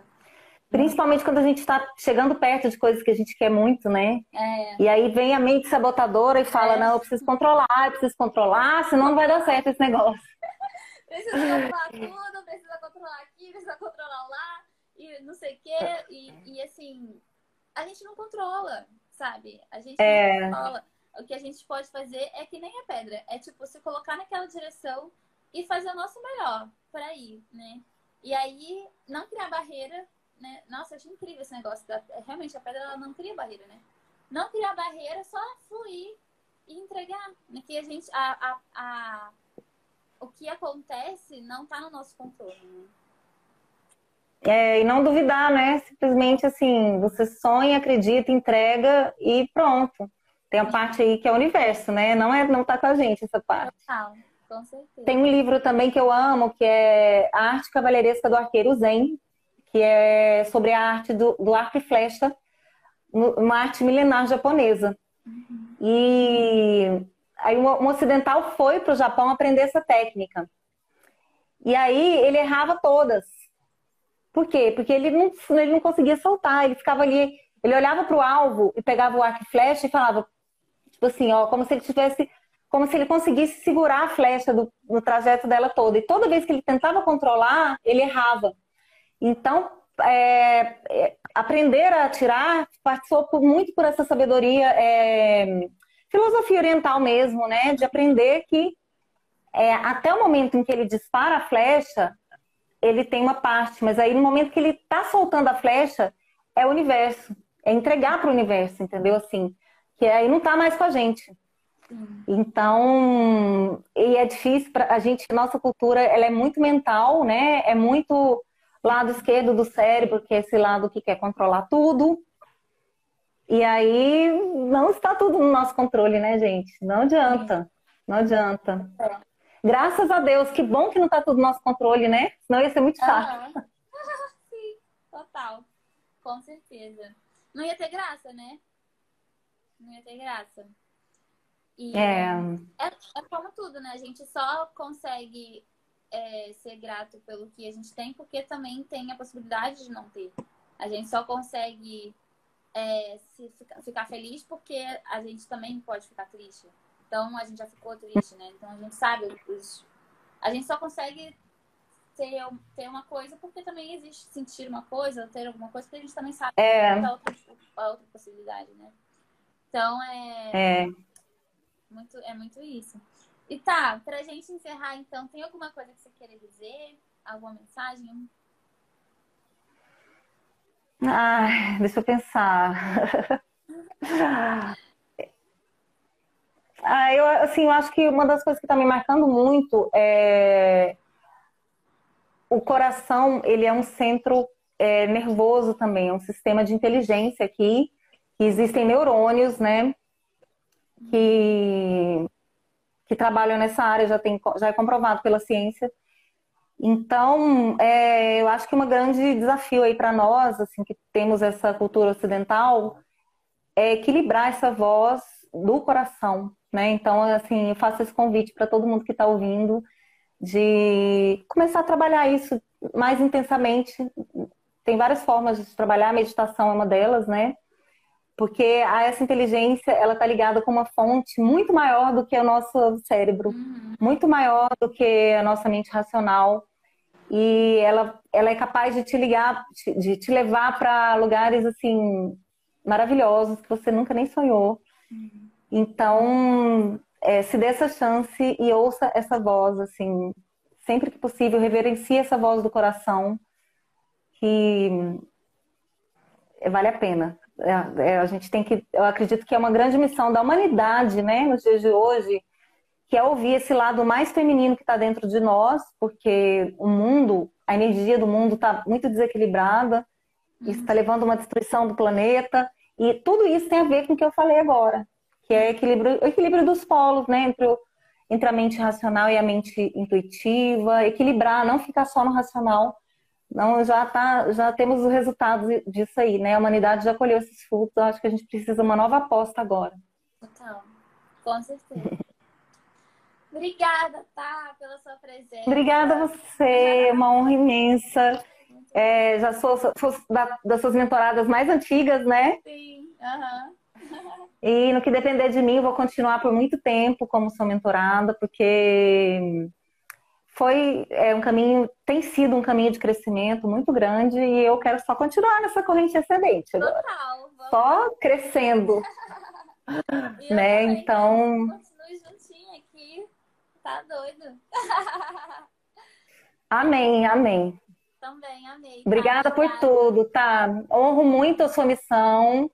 [SPEAKER 2] Principalmente quando a gente está chegando perto de coisas que a gente quer muito, né?
[SPEAKER 1] É.
[SPEAKER 2] E aí vem a mente sabotadora e fala: é. não, eu preciso controlar, eu preciso controlar, senão não vai dar certo esse negócio.
[SPEAKER 1] precisa controlar tudo, precisa controlar aqui, precisa controlar lá, e não sei o quê. E, e assim, a gente não controla, sabe? A gente é. controla. O que a gente pode fazer é que nem a pedra. É tipo, se colocar naquela direção e fazer o nosso melhor para ir, né? E aí, não criar barreira, né? Nossa, eu achei incrível esse negócio. Da... Realmente, a pedra ela não cria barreira, né? Não criar barreira, só fluir e entregar. Né? Que a gente, a, a, a... o que acontece não está no nosso controle, né?
[SPEAKER 2] É, e não duvidar, né? Simplesmente assim, você sonha, acredita, entrega e pronto. Tem a parte aí que é o universo, né? Não é não tá com a gente essa parte.
[SPEAKER 1] Total. Com certeza.
[SPEAKER 2] Tem um livro também que eu amo, que é A Arte Cavalheiresca do Arqueiro Zen, que é sobre a arte do, do arco e flecha, uma arte milenar japonesa. Uhum. E aí um ocidental foi para o Japão aprender essa técnica. E aí ele errava todas. Por quê? Porque ele não, ele não conseguia soltar, ele ficava ali, ele olhava para o alvo e pegava o arco e flecha e falava, tipo assim, ó, como se ele tivesse como se ele conseguisse segurar a flecha do, no trajeto dela toda. E toda vez que ele tentava controlar, ele errava. Então, é, é, aprender a atirar passou por, muito por essa sabedoria, é, filosofia oriental mesmo, né? De aprender que é, até o momento em que ele dispara a flecha, ele tem uma parte, mas aí no momento que ele está soltando a flecha, é o universo, é entregar para o universo, entendeu? Assim, que aí não está mais com a gente. Então, e é difícil para a gente, nossa cultura, ela é muito mental, né? É muito lado esquerdo do cérebro, que é esse lado que quer controlar tudo. E aí não está tudo no nosso controle, né, gente? Não adianta. Não adianta. Graças a Deus, que bom que não está tudo no nosso controle, né? Senão ia ser muito chato.
[SPEAKER 1] Uhum. Sim, total. Com certeza. Não ia ter graça, né? Não ia ter graça. E é. é, é como tudo, né? A gente só consegue é, ser grato pelo que a gente tem porque também tem a possibilidade de não ter. A gente só consegue é, se ficar, ficar feliz porque a gente também pode ficar triste. Então a gente já ficou triste, né? Então a gente sabe os... a gente só consegue ter, ter uma coisa porque também existe sentir uma coisa, ter alguma coisa, porque a gente também sabe
[SPEAKER 2] é.
[SPEAKER 1] a outra, a outra possibilidade, né? Então é,
[SPEAKER 2] é.
[SPEAKER 1] Muito, é muito isso. E tá, pra gente encerrar então, tem alguma coisa que você queira dizer? Alguma mensagem?
[SPEAKER 2] Ah, deixa eu pensar. ah, eu, assim, eu acho que uma das coisas que está me marcando muito é o coração, ele é um centro é, nervoso também, é um sistema de inteligência aqui. Existem neurônios, né? que, que trabalham nessa área, já, tem, já é comprovado pela ciência. Então, é, eu acho que um grande desafio aí para nós, assim, que temos essa cultura ocidental, é equilibrar essa voz do coração, né? Então, assim, eu faço esse convite para todo mundo que está ouvindo de começar a trabalhar isso mais intensamente. Tem várias formas de trabalhar, a meditação é uma delas, né? porque essa inteligência ela está ligada com uma fonte muito maior do que o nosso cérebro, uhum. muito maior do que a nossa mente racional e ela, ela é capaz de te ligar, de te levar para lugares assim maravilhosos que você nunca nem sonhou. Uhum. Então, é, se dê essa chance e ouça essa voz assim, sempre que possível, reverencie essa voz do coração que vale a pena. É, é, a gente tem que, eu acredito que é uma grande missão da humanidade, né, nos dias de hoje, que é ouvir esse lado mais feminino que está dentro de nós, porque o mundo, a energia do mundo está muito desequilibrada, isso está levando uma destruição do planeta, e tudo isso tem a ver com o que eu falei agora, que é equilíbrio, o equilíbrio dos polos, né? Entre, o, entre a mente racional e a mente intuitiva, equilibrar, não ficar só no racional. Não, já tá, já temos os resultados disso aí, né? A humanidade já colheu esses frutos, eu acho que a gente precisa de uma nova aposta agora.
[SPEAKER 1] Total, com certeza. Obrigada, tá, pela sua presença.
[SPEAKER 2] Obrigada a você, uma honra imensa. É, já sou, sou, sou da, das suas mentoradas mais antigas, né?
[SPEAKER 1] Sim, aham.
[SPEAKER 2] E no que depender de mim, eu vou continuar por muito tempo como sua mentorada, porque foi é, um caminho, tem sido um caminho de crescimento muito grande e eu quero só continuar nessa corrente ascendente agora.
[SPEAKER 1] Total.
[SPEAKER 2] Só crescendo. né? Então.
[SPEAKER 1] Continue juntinho aqui. Tá doido.
[SPEAKER 2] amém, amém.
[SPEAKER 1] Também, amei.
[SPEAKER 2] Obrigada por tudo, tá? Honro muito a sua missão.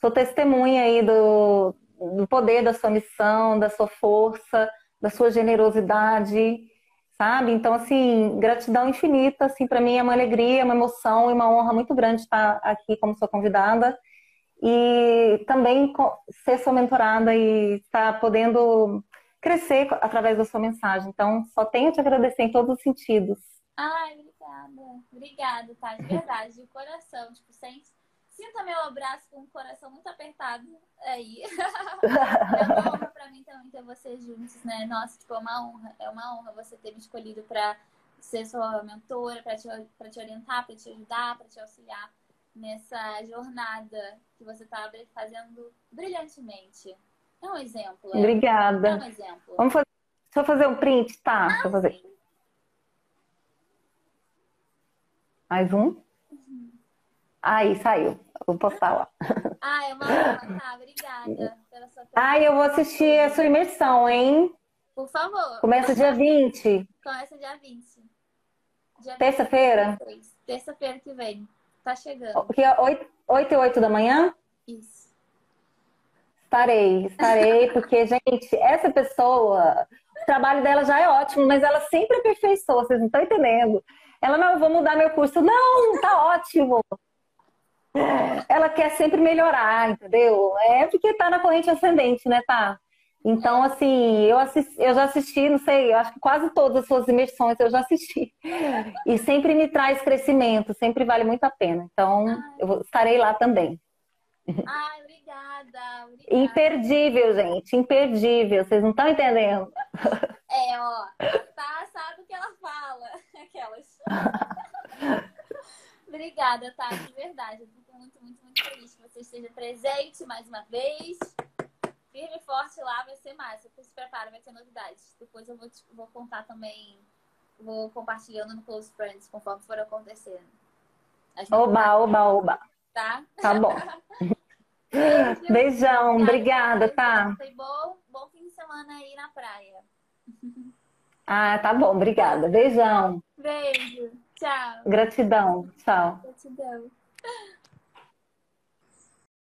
[SPEAKER 2] Sou testemunha aí do, do poder da sua missão, da sua força, da sua generosidade, sabe? Então, assim, gratidão infinita, assim, para mim é uma alegria, uma emoção e uma honra muito grande estar aqui como sua convidada e também ser sua mentorada e estar podendo crescer através da sua mensagem. Então, só tenho a te agradecer em todos os sentidos.
[SPEAKER 1] Ai, obrigada. Obrigada, tá? De verdade, de coração. Tipo, sente, sinta meu abraço com o coração muito apertado aí. é uma honra pra mim também ter vocês juntos, né? Nossa, tipo, é uma honra. É uma honra você ter me escolhido pra ser sua mentora, pra te, pra te orientar, pra te ajudar, pra te auxiliar nessa jornada que você tá fazendo brilhantemente. É um exemplo. É.
[SPEAKER 2] Obrigada.
[SPEAKER 1] É um exemplo.
[SPEAKER 2] Vamos fazer, eu fazer um print, tá? Ah, fazer. Sim. Mais um? Uhum. Aí, saiu. Vou postar lá.
[SPEAKER 1] Ah, é uma honra, tá? Obrigada pela sua
[SPEAKER 2] Ai, eu vou assistir a sua imersão, hein?
[SPEAKER 1] Por favor.
[SPEAKER 2] Começa dia 20.
[SPEAKER 1] Começa dia 20.
[SPEAKER 2] Terça-feira?
[SPEAKER 1] Terça-feira que vem. Tá chegando.
[SPEAKER 2] Que é 8, 8 e 8 da manhã?
[SPEAKER 1] Isso.
[SPEAKER 2] Estarei, estarei, porque, gente, essa pessoa, o trabalho dela já é ótimo, mas ela sempre aperfeiçoa, vocês não estão entendendo. Ela, não, eu vou mudar meu curso. Não, tá ótimo. Ela quer sempre melhorar, entendeu? É porque tá na corrente ascendente, né, tá? Então, assim, eu, assisti, eu já assisti, não sei, eu acho que quase todas as suas imersões eu já assisti. E sempre me traz crescimento, sempre vale muito a pena. Então, eu estarei lá também.
[SPEAKER 1] Ai, obrigada, obrigada.
[SPEAKER 2] Imperdível, gente, imperdível. Vocês não estão entendendo.
[SPEAKER 1] É, ó, tá, sabe o que ela fala. Aquelas. obrigada, tá? De verdade. Eu fico muito, muito, muito feliz que você esteja presente mais uma vez. Firme e forte lá, vai ser massa. Se prepara, vai ter novidades. Depois eu vou, te, vou contar também, vou compartilhando no Close Friends, conforme for acontecendo.
[SPEAKER 2] Oba, oba, oba.
[SPEAKER 1] Tá?
[SPEAKER 2] Tá bom. Beijo. Beijão, obrigada, tá?
[SPEAKER 1] Foi bom, bom fim de semana aí na praia.
[SPEAKER 2] Ah, tá bom, obrigada. Beijão.
[SPEAKER 1] Beijo. Tchau.
[SPEAKER 2] Gratidão. Tchau.
[SPEAKER 1] Gratidão.